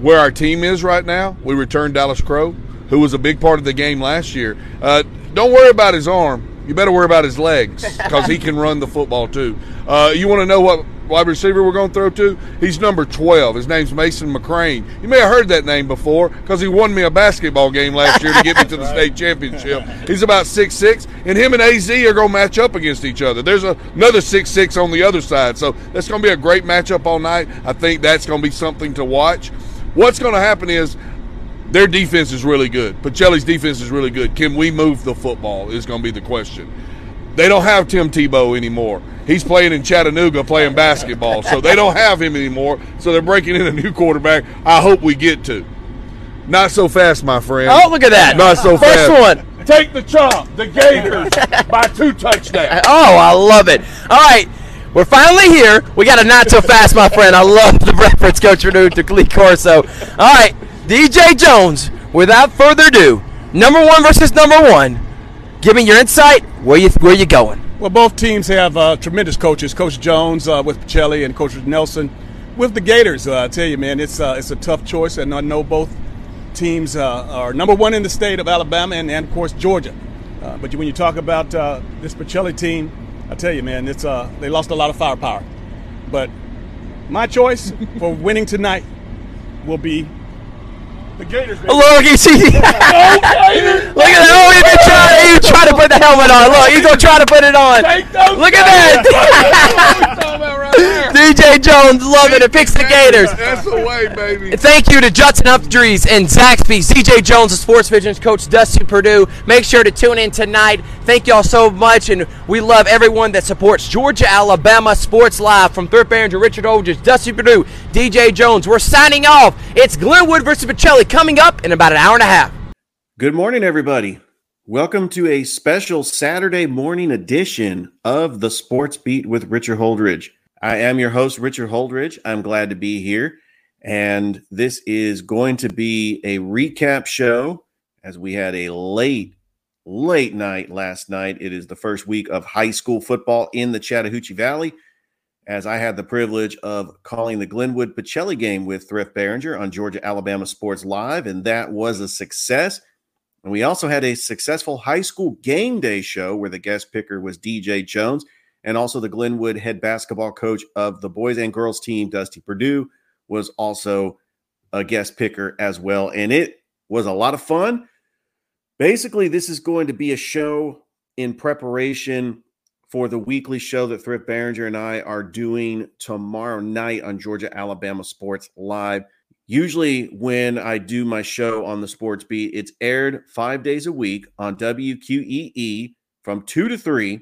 where our team is right now. We returned Dallas Crow, who was a big part of the game last year. Uh, don't worry about his arm. You better worry about his legs because he can run the football too. Uh, you want to know what wide receiver we're going to throw to? He's number 12. His name's Mason McCrane. You may have heard that name before because he won me a basketball game last year to get me to the [LAUGHS] state championship. He's about six six, and him and AZ are going to match up against each other. There's a, another six six on the other side, so that's going to be a great matchup all night. I think that's going to be something to watch. What's going to happen is their defense is really good. Pacelli's defense is really good. Can we move the football? Is going to be the question. They don't have Tim Tebow anymore. He's playing in Chattanooga playing basketball, so they don't have him anymore. So they're breaking in a new quarterback. I hope we get to. Not so fast, my friend. Oh, look at that. Not so First fast. one. Take the chomp, the Gators, [LAUGHS] by two touchdowns. [LAUGHS] Oh, I love it. All right. We're finally here. We got a not so fast, my friend. I love the reference, Coach Renew to Lee Corso. All right, DJ Jones. Without further ado, number one versus number one. Give me your insight. Where you where you going? Well, both teams have uh, tremendous coaches. Coach Jones uh, with Pacelli and Coach Nelson with the Gators. Uh, I tell you, man, it's uh, it's a tough choice, and I know both teams uh, are number one in the state of Alabama and, and of course Georgia. Uh, but when you talk about this Pacelli team, I tell you, man, it's they lost a lot of firepower. But my choice for winning tonight will be the Gators. baby. Look, you see. [LAUGHS] Look at that. Oh, he been trying, he trying to put the helmet on. Look, he's gonna try to put it on. Look at that. [LAUGHS] DJ Jones loving it. Picks the Gators. That's the way, baby. Thank you to Judson Updries and Zaxby, DJ Jones, the Sports Visions coach, Dusty Perdue. Make sure to tune in tonight. Thank y'all so much, and we love everyone that supports Georgia, Alabama Sports Live from Thrift Barringer, Richard Holdridge, Dusty Perdue, DJ Jones. We're signing off. It's Glenwood versus Pacelli coming up in about an hour and a half. Good morning, everybody. Welcome to a special Saturday morning edition of the Sports Beat with Richard Holdridge. I am your host, Richard Holdridge. I'm glad to be here. And this is going to be a recap show as we had a late, late night last night. It is the first week of high school football in the Chattahoochee Valley. As I had the privilege of calling the Glenwood Pacelli game with Thrift Barringer on Georgia Alabama Sports Live, and that was a success. And we also had a successful high school game day show where the guest picker was DJ Jones and also the Glenwood head basketball coach of the boys and girls team, Dusty Perdue, was also a guest picker as well. And it was a lot of fun. Basically, this is going to be a show in preparation for the weekly show that Thrift Barringer and I are doing tomorrow night on Georgia Alabama Sports Live. Usually, when I do my show on the sports beat, it's aired five days a week on WQEE from two to three.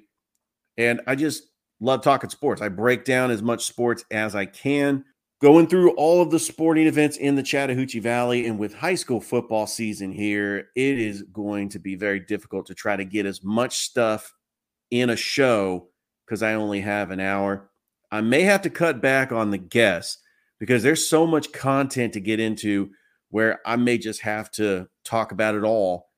And I just love talking sports. I break down as much sports as I can, going through all of the sporting events in the Chattahoochee Valley. And with high school football season here, it is going to be very difficult to try to get as much stuff in a show because I only have an hour. I may have to cut back on the guests because there's so much content to get into where I may just have to talk about it all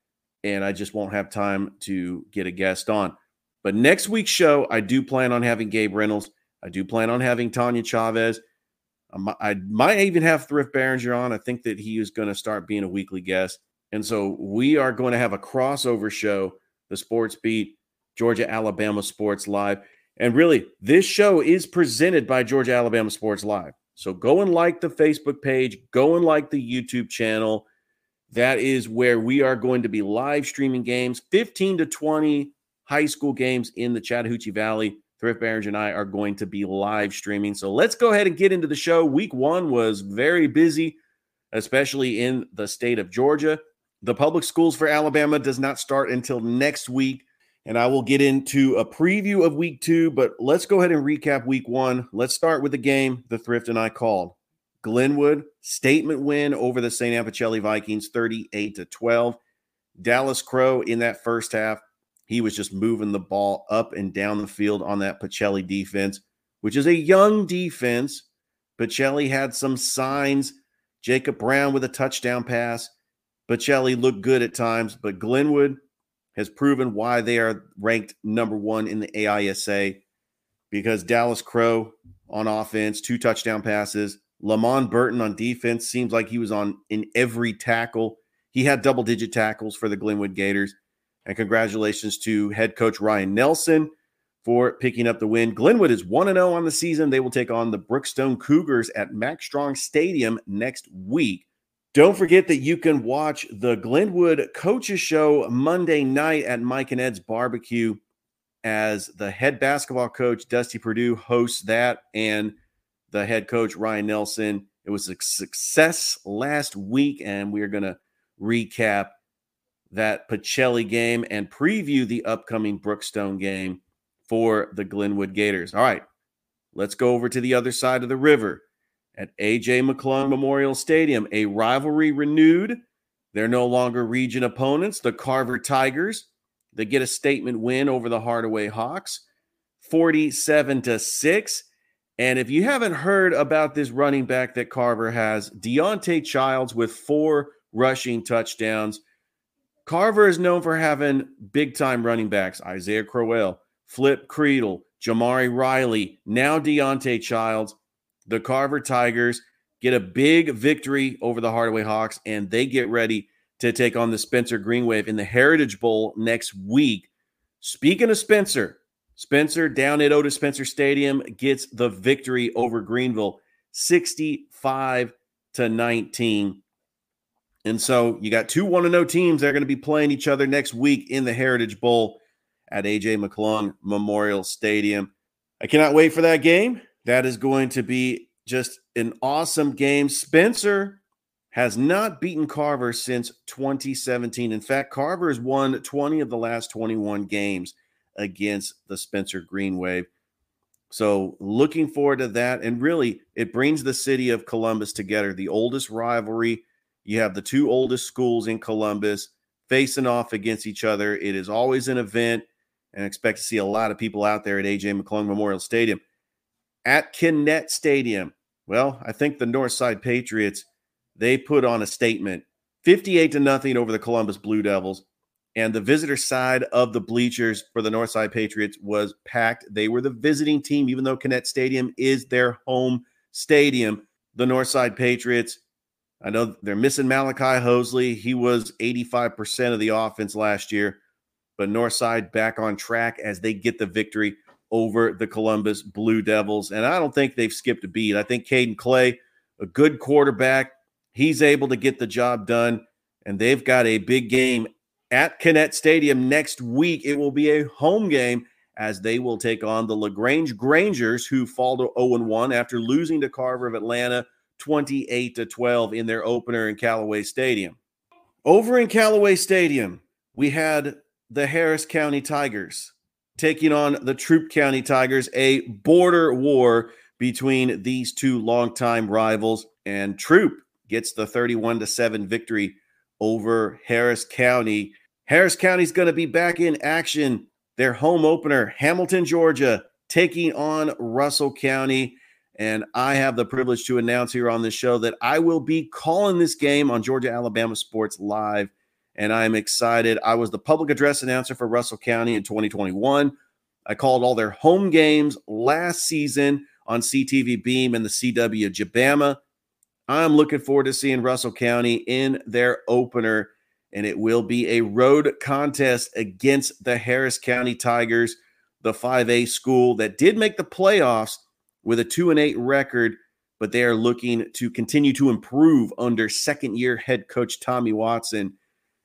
and I just won't have time to get a guest on. But next week's show, I do plan on having Gabe Reynolds. I do plan on having Tanya Chavez. I might even have Thrift Barringer on. I think that he is going to start being a weekly guest. And so we are going to have a crossover show, the Sports Beat, Georgia Alabama Sports Live. And really, this show is presented by Georgia Alabama Sports Live. So go and like the Facebook page, go and like the YouTube channel. That is where we are going to be live streaming games, 15 to 20 high school games in the Chattahoochee Valley. Thrift Barringer and I are going to be live streaming. So let's go ahead and get into the show. Week one was very busy, especially in the state of Georgia. The public schools for Alabama does not start until next week and I will get into a preview of week two, but let's go ahead and recap week one. Let's start with the game the Thrift and I called. Glenwood statement win over the St. Anne Pacelli Vikings 38 to 12. Dallas Crow in that first half, he was just moving the ball up and down the field on that Pacelli defense, which is a young defense. Pacelli had some signs. Jacob Brown with a touchdown pass. Pacelli looked good at times, but Glenwood has proven why they are ranked number one in the AISA because Dallas Crow on offense, two touchdown passes. Lamont Burton on defense seems like he was on in every tackle. He had double digit tackles for the Glenwood Gators. And congratulations to head coach Ryan Nelson for picking up the win. Glenwood is 1 0 on the season. They will take on the Brookstone Cougars at Max Strong Stadium next week. Don't forget that you can watch the Glenwood Coaches Show Monday night at Mike and Ed's Barbecue as the head basketball coach, Dusty Perdue, hosts that, and the head coach, Ryan Nelson. It was a success last week, and we are going to recap that Pacelli game and preview the upcoming Brookstone game for the Glenwood Gators. All right, let's go over to the other side of the river at AJ McClung Memorial Stadium. A rivalry renewed. They're no longer region opponents. The Carver Tigers, they get a statement win over the Hardaway Hawks, 47 to 6. And if you haven't heard about this running back that Carver has, Deontay Childs with four rushing touchdowns. Carver is known for having big time running backs Isaiah Crowell, Flip Creedle, Jamari Riley, now Deontay Childs the Carver Tigers get a big victory over the Hardaway Hawks, and they get ready to take on the Spencer Green Wave in the Heritage Bowl next week. Speaking of Spencer, Spencer down at Otis Spencer Stadium gets the victory over Greenville 65 to 19. And so you got two 1 0 teams that are going to be playing each other next week in the Heritage Bowl at AJ McClung Memorial Stadium. I cannot wait for that game. That is going to be just an awesome game. Spencer has not beaten Carver since 2017. In fact, Carver has won 20 of the last 21 games against the Spencer Green Wave. So, looking forward to that. And really, it brings the city of Columbus together. The oldest rivalry. You have the two oldest schools in Columbus facing off against each other. It is always an event, and I expect to see a lot of people out there at AJ McClung Memorial Stadium at Kinnett Stadium. Well, I think the Northside Patriots they put on a statement 58 to nothing over the Columbus Blue Devils. And the visitor side of the bleachers for the Northside Patriots was packed. They were the visiting team, even though Kinnett Stadium is their home stadium. The Northside Patriots, I know they're missing Malachi Hosley. He was 85% of the offense last year, but Northside back on track as they get the victory over the Columbus Blue Devils. And I don't think they've skipped a beat. I think Caden Clay a good quarterback. He's able to get the job done, and they've got a big game at Kinnett Stadium next week. It will be a home game as they will take on the LaGrange Grangers, who fall to 0 1 after losing to Carver of Atlanta 28 to 12 in their opener in Callaway Stadium. Over in Callaway Stadium, we had the Harris County Tigers taking on the Troup County Tigers, a border war between these two longtime rivals. And Troup gets the 31 to 7 victory over Harris County. Harris County is going to be back in action. Their home opener, Hamilton, Georgia, taking on Russell County. And I have the privilege to announce here on this show that I will be calling this game on Georgia Alabama Sports Live. And I'm excited. I was the public address announcer for Russell County in 2021. I called all their home games last season on CTV Beam and the CW Jabama. I'm looking forward to seeing Russell County in their opener, and it will be a road contest against the Harris County Tigers, the 5A school that did make the playoffs with a 2 and 8 record, but they are looking to continue to improve under second year head coach Tommy Watson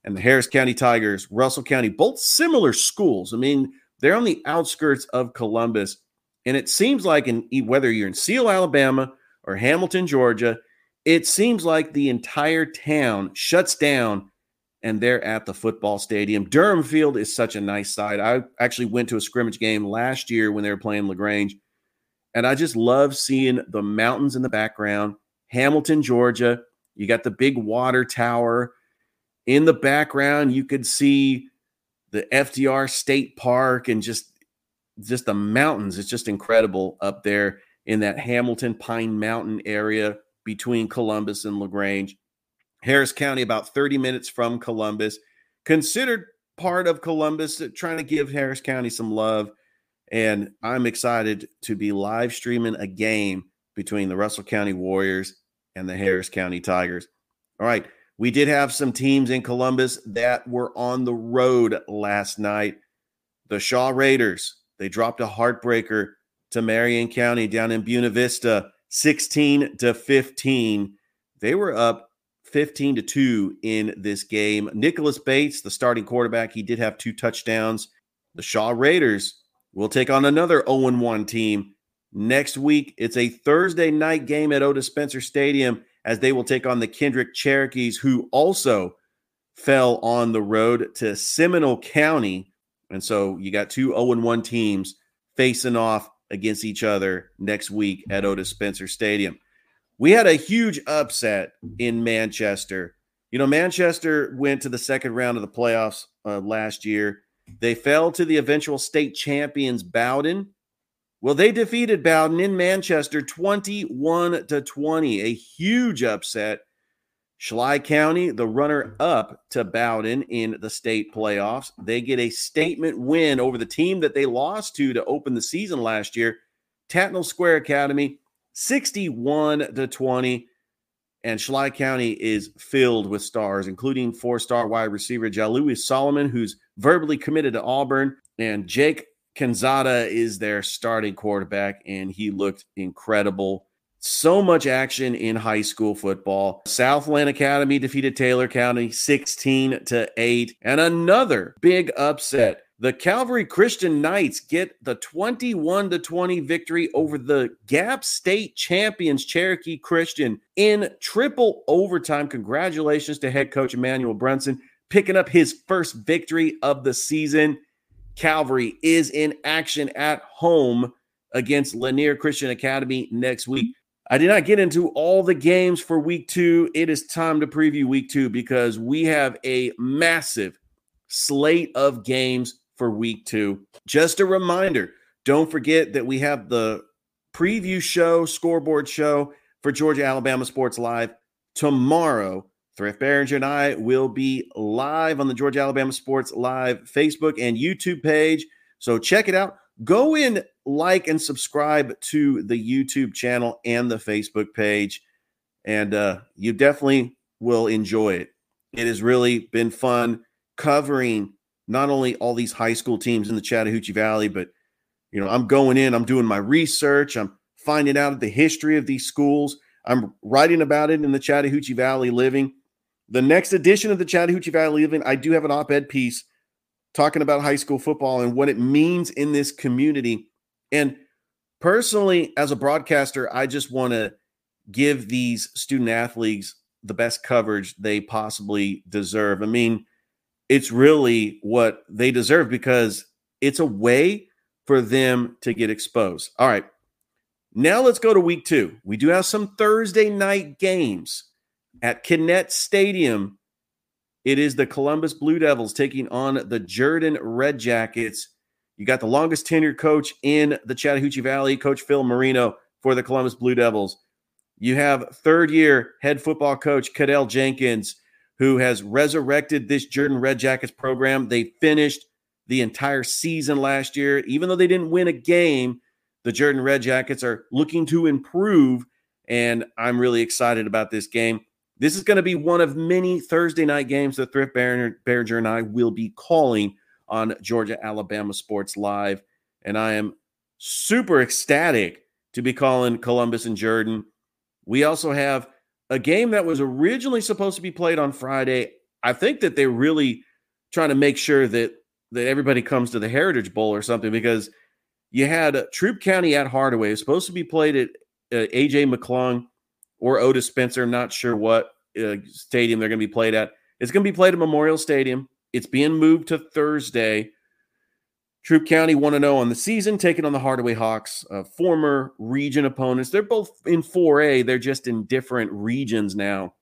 and the Harris County Tigers, Russell County, both similar schools. I mean, they're on the outskirts of Columbus, and it seems like in whether you're in Seale, Alabama or Hamilton, Georgia, it seems like the entire town shuts down and they're at the football stadium. Durham Field is such a nice side. I actually went to a scrimmage game last year when they were playing LaGrange, and I just love seeing the mountains in the background. Hamilton, Georgia, you got the big water tower. In the background, you could see the FDR State Park and just just the mountains. It's just incredible up there in that Hamilton Pine Mountain area between Columbus and LaGrange. Harris County, about 30 minutes from Columbus, considered part of Columbus, uh, trying to give Harris County some love. And I'm excited to be live streaming a game between the Russell County Warriors and the Harris County Tigers. All right. We did have some teams in Columbus that were on the road last night. The Shaw Raiders, they dropped a heartbreaker to Marion County down in Buena Vista. 16 to 15. They were up 15 to 2 in this game. Nicholas Bates, the starting quarterback, he did have two touchdowns. The Shaw Raiders will take on another 0 1 team next week. It's a Thursday night game at Otis Spencer Stadium as they will take on the Kendrick Cherokees, who also fell on the road to Seminole County. And so you got two 0 1 teams facing off against each other next week at Otis Spencer Stadium. We had a huge upset in Manchester. You know, Manchester went to the second round of the playoffs uh, last year. They fell to the eventual state champions, Bowdon. Well, they defeated Bowdon in Manchester 21 to 20, a huge upset. Schley County, the runner up to Bowdon in the state playoffs, they get a statement win over the team that they lost to to open the season last year, Tattnall Square Academy, 61 to 20. And Schley County is filled with stars, including four star wide receiver Jalouis Solomon, who's verbally committed to Auburn, and Jake Kanzada is their starting quarterback, and he looked incredible so much action in high school football. Southland Academy defeated Taylor County 16 to 8. And another big upset. The Calvary Christian Knights get the 21 to 20 victory over the GAPPS State champions Cherokee Christian in triple overtime. Congratulations to head coach Emmanuel Brunson picking up his first victory of the season. Calvary is in action at home against Lanier Christian Academy next week. I did not get into all the games for week two. It is time to preview week two because we have a massive slate of games for week two. Just a reminder don't forget that we have the preview show, scoreboard show for Georgia Alabama Sports Live tomorrow. Thrift Barringer and I will be live on the Georgia Alabama Sports Live Facebook and YouTube page. So check it out. Go in like and subscribe to the YouTube channel and the Facebook page. And uh, you definitely will enjoy it. It has really been fun covering not only all these high school teams in the Chattahoochee Valley, but you know, I'm going in, I'm doing my research, I'm finding out the history of these schools. I'm writing about it in the Chattahoochee Valley Living. The next edition of the Chattahoochee Valley Living, I do have an op ed piece talking about high school football and what it means in this community. And personally, as a broadcaster, I just want to give these student athletes the best coverage they possibly deserve. I mean, it's really what they deserve because it's a way for them to get exposed. All right. Now let's go to week two. We do have some Thursday night games at Kinnett Stadium. It is the Columbus Blue Devils taking on the Jordan Red Jackets. You got the longest tenured coach in the Chattahoochee Valley, Coach Phil Marino for the Columbus Blue Devils. You have third year head football coach Cadell Jenkins, who has resurrected this Jordan Red Jackets program. They finished the entire season last year. Even though they didn't win a game, the Jordan Red Jackets are looking to improve, and I'm really excited about this game. This is going to be one of many Thursday night games that Thrift Barringer and I will be calling on Georgia Alabama Sports Live. And I am super ecstatic to be calling Columbus and Jordan. We also have a game that was originally supposed to be played on Friday. I think that they're really trying to make sure that that everybody comes to the Heritage Bowl or something because you had Troup County at Hardaway. It's supposed to be played at uh, AJ McClung or Otis Spencer. Not sure what uh, stadium they're going to be played at. It's going to be played at Memorial Stadium. It's being moved to Thursday. Troup County 1 0 on the season, taking on the Hardaway Hawks, uh, former region opponents. They're both in 4A, they're just in different regions now.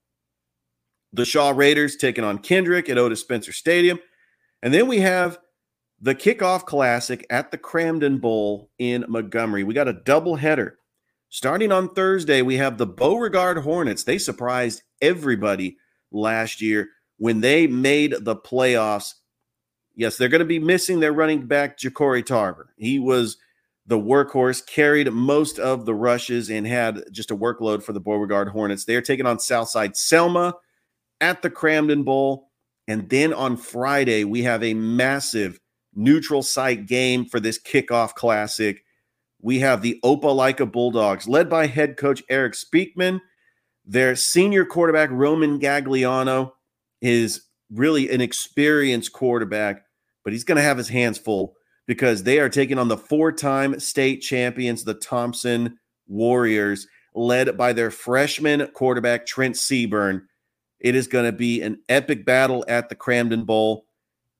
The Shaw Raiders taking on Kendrick at Otis Spencer Stadium. And then we have the kickoff classic at the Cramton Bowl in Montgomery. We got a double header. Starting on Thursday, we have the Beauregard Hornets. They surprised everybody last year when they made the playoffs. Yes, they're going to be missing their running back, Ja'Cory Tarver. He was the workhorse, carried most of the rushes, and had just a workload for the Beauregard Hornets. They are taking on Southside Selma at the Cramton Bowl. And then on Friday, we have a massive neutral site game for this kickoff classic. We have the Opelika Bulldogs, led by head coach Eric Speakman. Their senior quarterback, Roman Gagliano, is really an experienced quarterback, but he's going to have his hands full because they are taking on the four time state champions, the Thompson Warriors, led by their freshman quarterback, Trent Seaborn. It is going to be an epic battle at the Cramton Bowl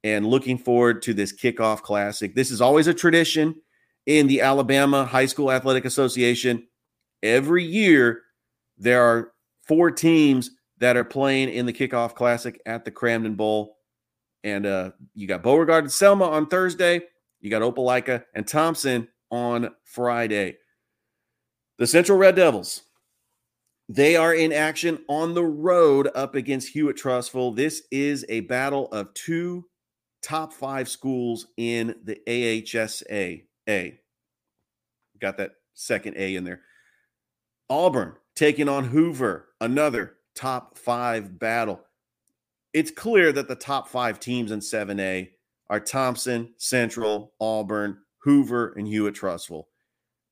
and looking forward to this kickoff classic. This is always a tradition in the Alabama High School Athletic Association. Every year, there are four teams that are playing in the kickoff classic at the Cramton Bowl. And uh, you got Beauregard and Selma on Thursday. You got Opelika and Thompson on Friday. The Central Red Devils they are in action on the road up against Hewitt-Trussville. This is a battle of two top five schools in the AHSA. A. Got that second A in there. Auburn taking on Hoover, another top five battle. It's clear that the top five teams in 7A are Thompson, Central, Auburn, Hoover, and Hewitt-Trussville.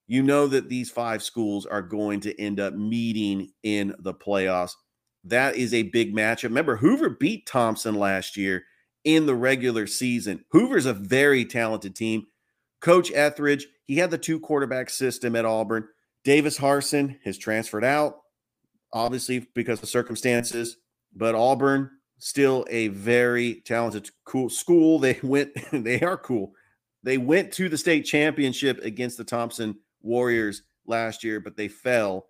you know that these five schools are going to end up meeting in the playoffs. That is a big matchup. Remember, Hoover beat Thompson last year in the regular season. Hoover's a very talented team. Coach Etheridge, he had the two quarterback system at Auburn. Davis Harson has transferred out, obviously because of circumstances, but Auburn still a very talented cool school. [LAUGHS] They went, they are cool. They went to the state championship against the Thompson Warriors last year, but they fell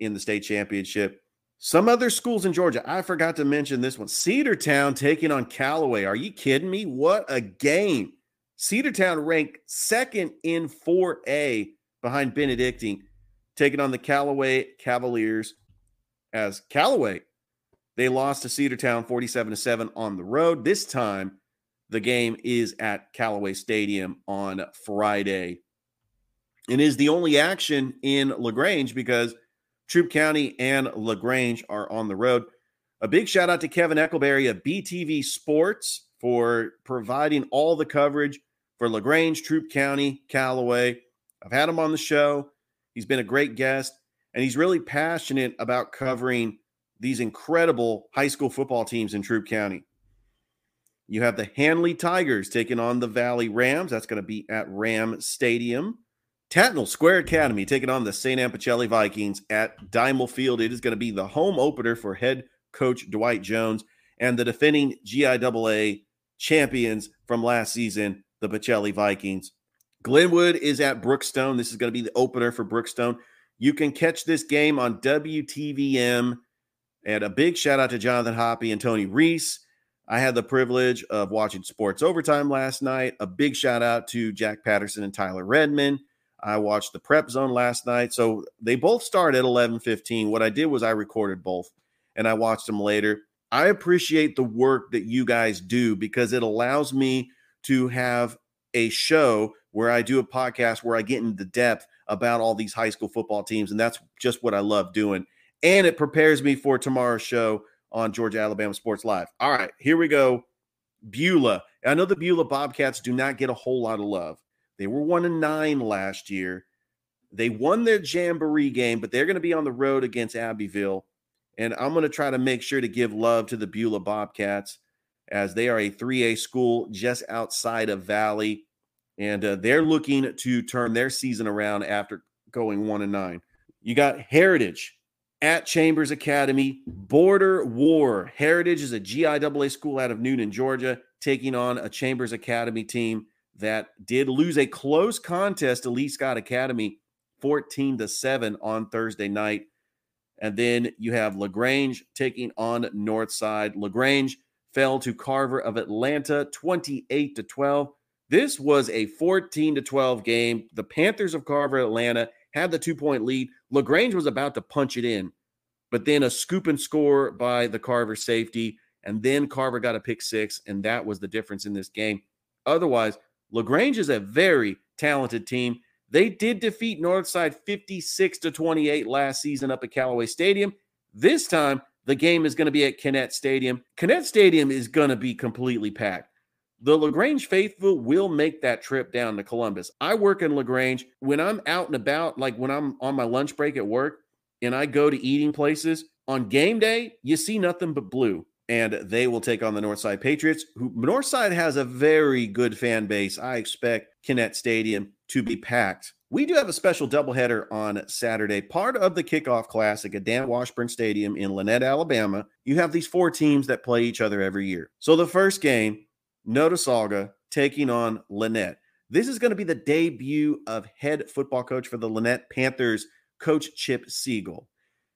in the state championship. Some other schools in Georgia, I forgot to mention this one. Cedartown taking on Callaway. Are you kidding me? What a game. Cedartown ranked second in 4A behind Benedictine, taking on the Callaway Cavaliers as Callaway. They lost to Cedartown 47 to 7 on the road. This time, the game is at Callaway Stadium on Friday and is the only action in LaGrange because Troup County and LaGrange are on the road. A big shout out to Kevin Eckelberry of BTV Sports for providing all the coverage for LaGrange, Troup County, Callaway. I've had him on the show. He's been a great guest. and he's really passionate about covering these incredible high school football teams in Troup County. You have the Handley Tigers taking on the Valley Rams. That's going to be at Ram Stadium. Tattnall Square Academy taking on the St. Anne Pacelli Vikings at Dimel Field. It is going to be the home opener for head coach Dwight Jones and the defending GIAA champions from last season, the Pacelli Vikings. Glenwood is at Brookstone. This is going to be the opener for Brookstone. You can catch this game on WTVM. And a big shout out to Jonathan Hoppy and Tony Reese. I had the privilege of watching Sports Overtime last night. A big shout out to Jack Patterson and Tyler Redman. I watched the Prep Zone last night. So they both start at 11:15. What I did was I recorded both and I watched them later. I appreciate the work that you guys do because it allows me to have a show where I do a podcast where I get into depth about all these high school football teams. And that's just what I love doing. And it prepares me for tomorrow's show on Georgia Alabama Sports Live. All right, here we go. Beulah. I know the Beulah Bobcats do not get a whole lot of love. They were one and nine last year. They won their jamboree game, but they're going to be on the road against Abbeville. And I'm going to try to make sure to give love to the Beulah Bobcats as they are a 3A school just outside of Valley. And uh, they're looking to turn their season around after going one and nine. You got Heritage at Chambers Academy, Border War. Heritage is a GIAA school out of Newnan, Georgia, taking on a Chambers Academy team that did lose a close contest to Lee Scott Academy 14 to 7 on Thursday night. And then you have LaGrange taking on Northside. LaGrange fell to Carver of Atlanta 28 to 12. This was a 14 to 12 game. The Panthers of Carver Atlanta had the two point lead. LaGrange was about to punch it in, but then a scoop and score by the Carver safety. And then Carver got a pick six, and that was the difference in this game. Otherwise, LaGrange is a very talented team. They did defeat Northside 56 to 28 last season up at Callaway Stadium. This time, the game is going to be at Kinnett Stadium. Kinnett Stadium is going to be completely packed. The LaGrange faithful will make that trip down to Columbus. I work in LaGrange. When I'm out and about, like when I'm on my lunch break at work and I go to eating places, on game day, you see nothing but blue and they will take on the Northside Patriots, who Northside has a very good fan base. I expect Kinnett Stadium to be packed. We do have a special doubleheader on Saturday, part of the kickoff classic at Dan Washburn Stadium in Lanett, Alabama. You have these four teams that play each other every year. So the first game, Notasulga taking on Lanett. This is going to be the debut of head football coach for the Lanett Panthers, Coach Chip Siegel.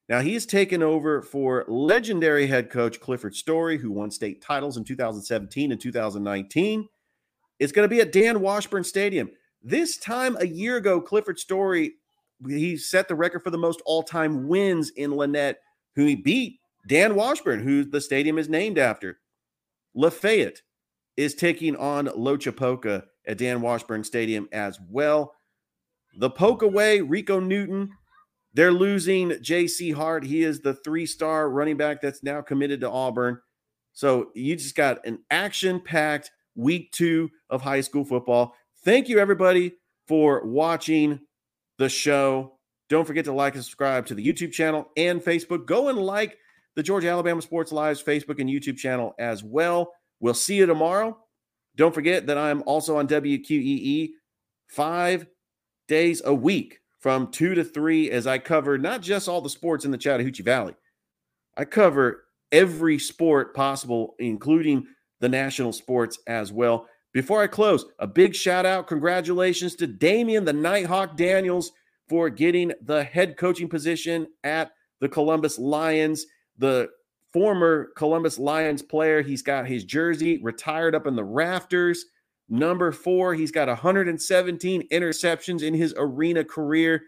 Now he's taken over for legendary head coach Clifford Story, who won state titles in 2017 and 2019. It's going to be at Dan Washburn Stadium. This time a year ago, Clifford Story, he set the record for the most all-time wins in Lanett, who he beat Dan Washburn, who the stadium is named after. Lafayette is taking on Lochapoka at Dan Washburn Stadium as well. The poke away, Rico Newton they're losing J.C. Hart. He is the three star running back that's now committed to Auburn. So you just got an action packed week two of high school football. Thank you, everybody, for watching the show. Don't forget to like and subscribe to the YouTube channel and Facebook. Go and like the Georgia Alabama Sports Live's Facebook and YouTube channel as well. We'll see you tomorrow. Don't forget that I'm also on WQEE five days a week from two to three as I cover not just all the sports in the Chattahoochee Valley, I cover every sport possible, including the national sports as well. Before I close, a big shout out, congratulations to Damien the Nighthawk Daniels for getting the head coaching position at the Columbus Lions. The former Columbus Lions player, he's got his jersey retired up in the rafters. Number four, he's got 117 interceptions in his arena career,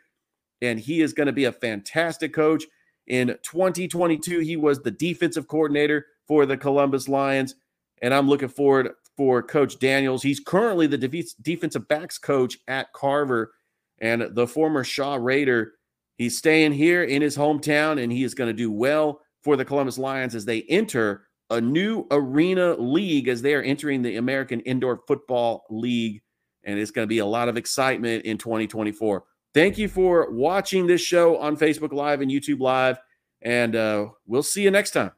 and he is going to be a fantastic coach. In 2022, he was the defensive coordinator for the Columbus Lions, and I'm looking forward for Coach Daniels. He's currently the defensive backs coach at Carver, and the former Shaw Raider. He's staying here in his hometown, and he is going to do well for the Columbus Lions as they enter a new arena league as they are entering the American Indoor Football League. And it's going to be a lot of excitement in 2024. Thank you for watching this show on Facebook Live and YouTube Live. And uh, we'll see you next time.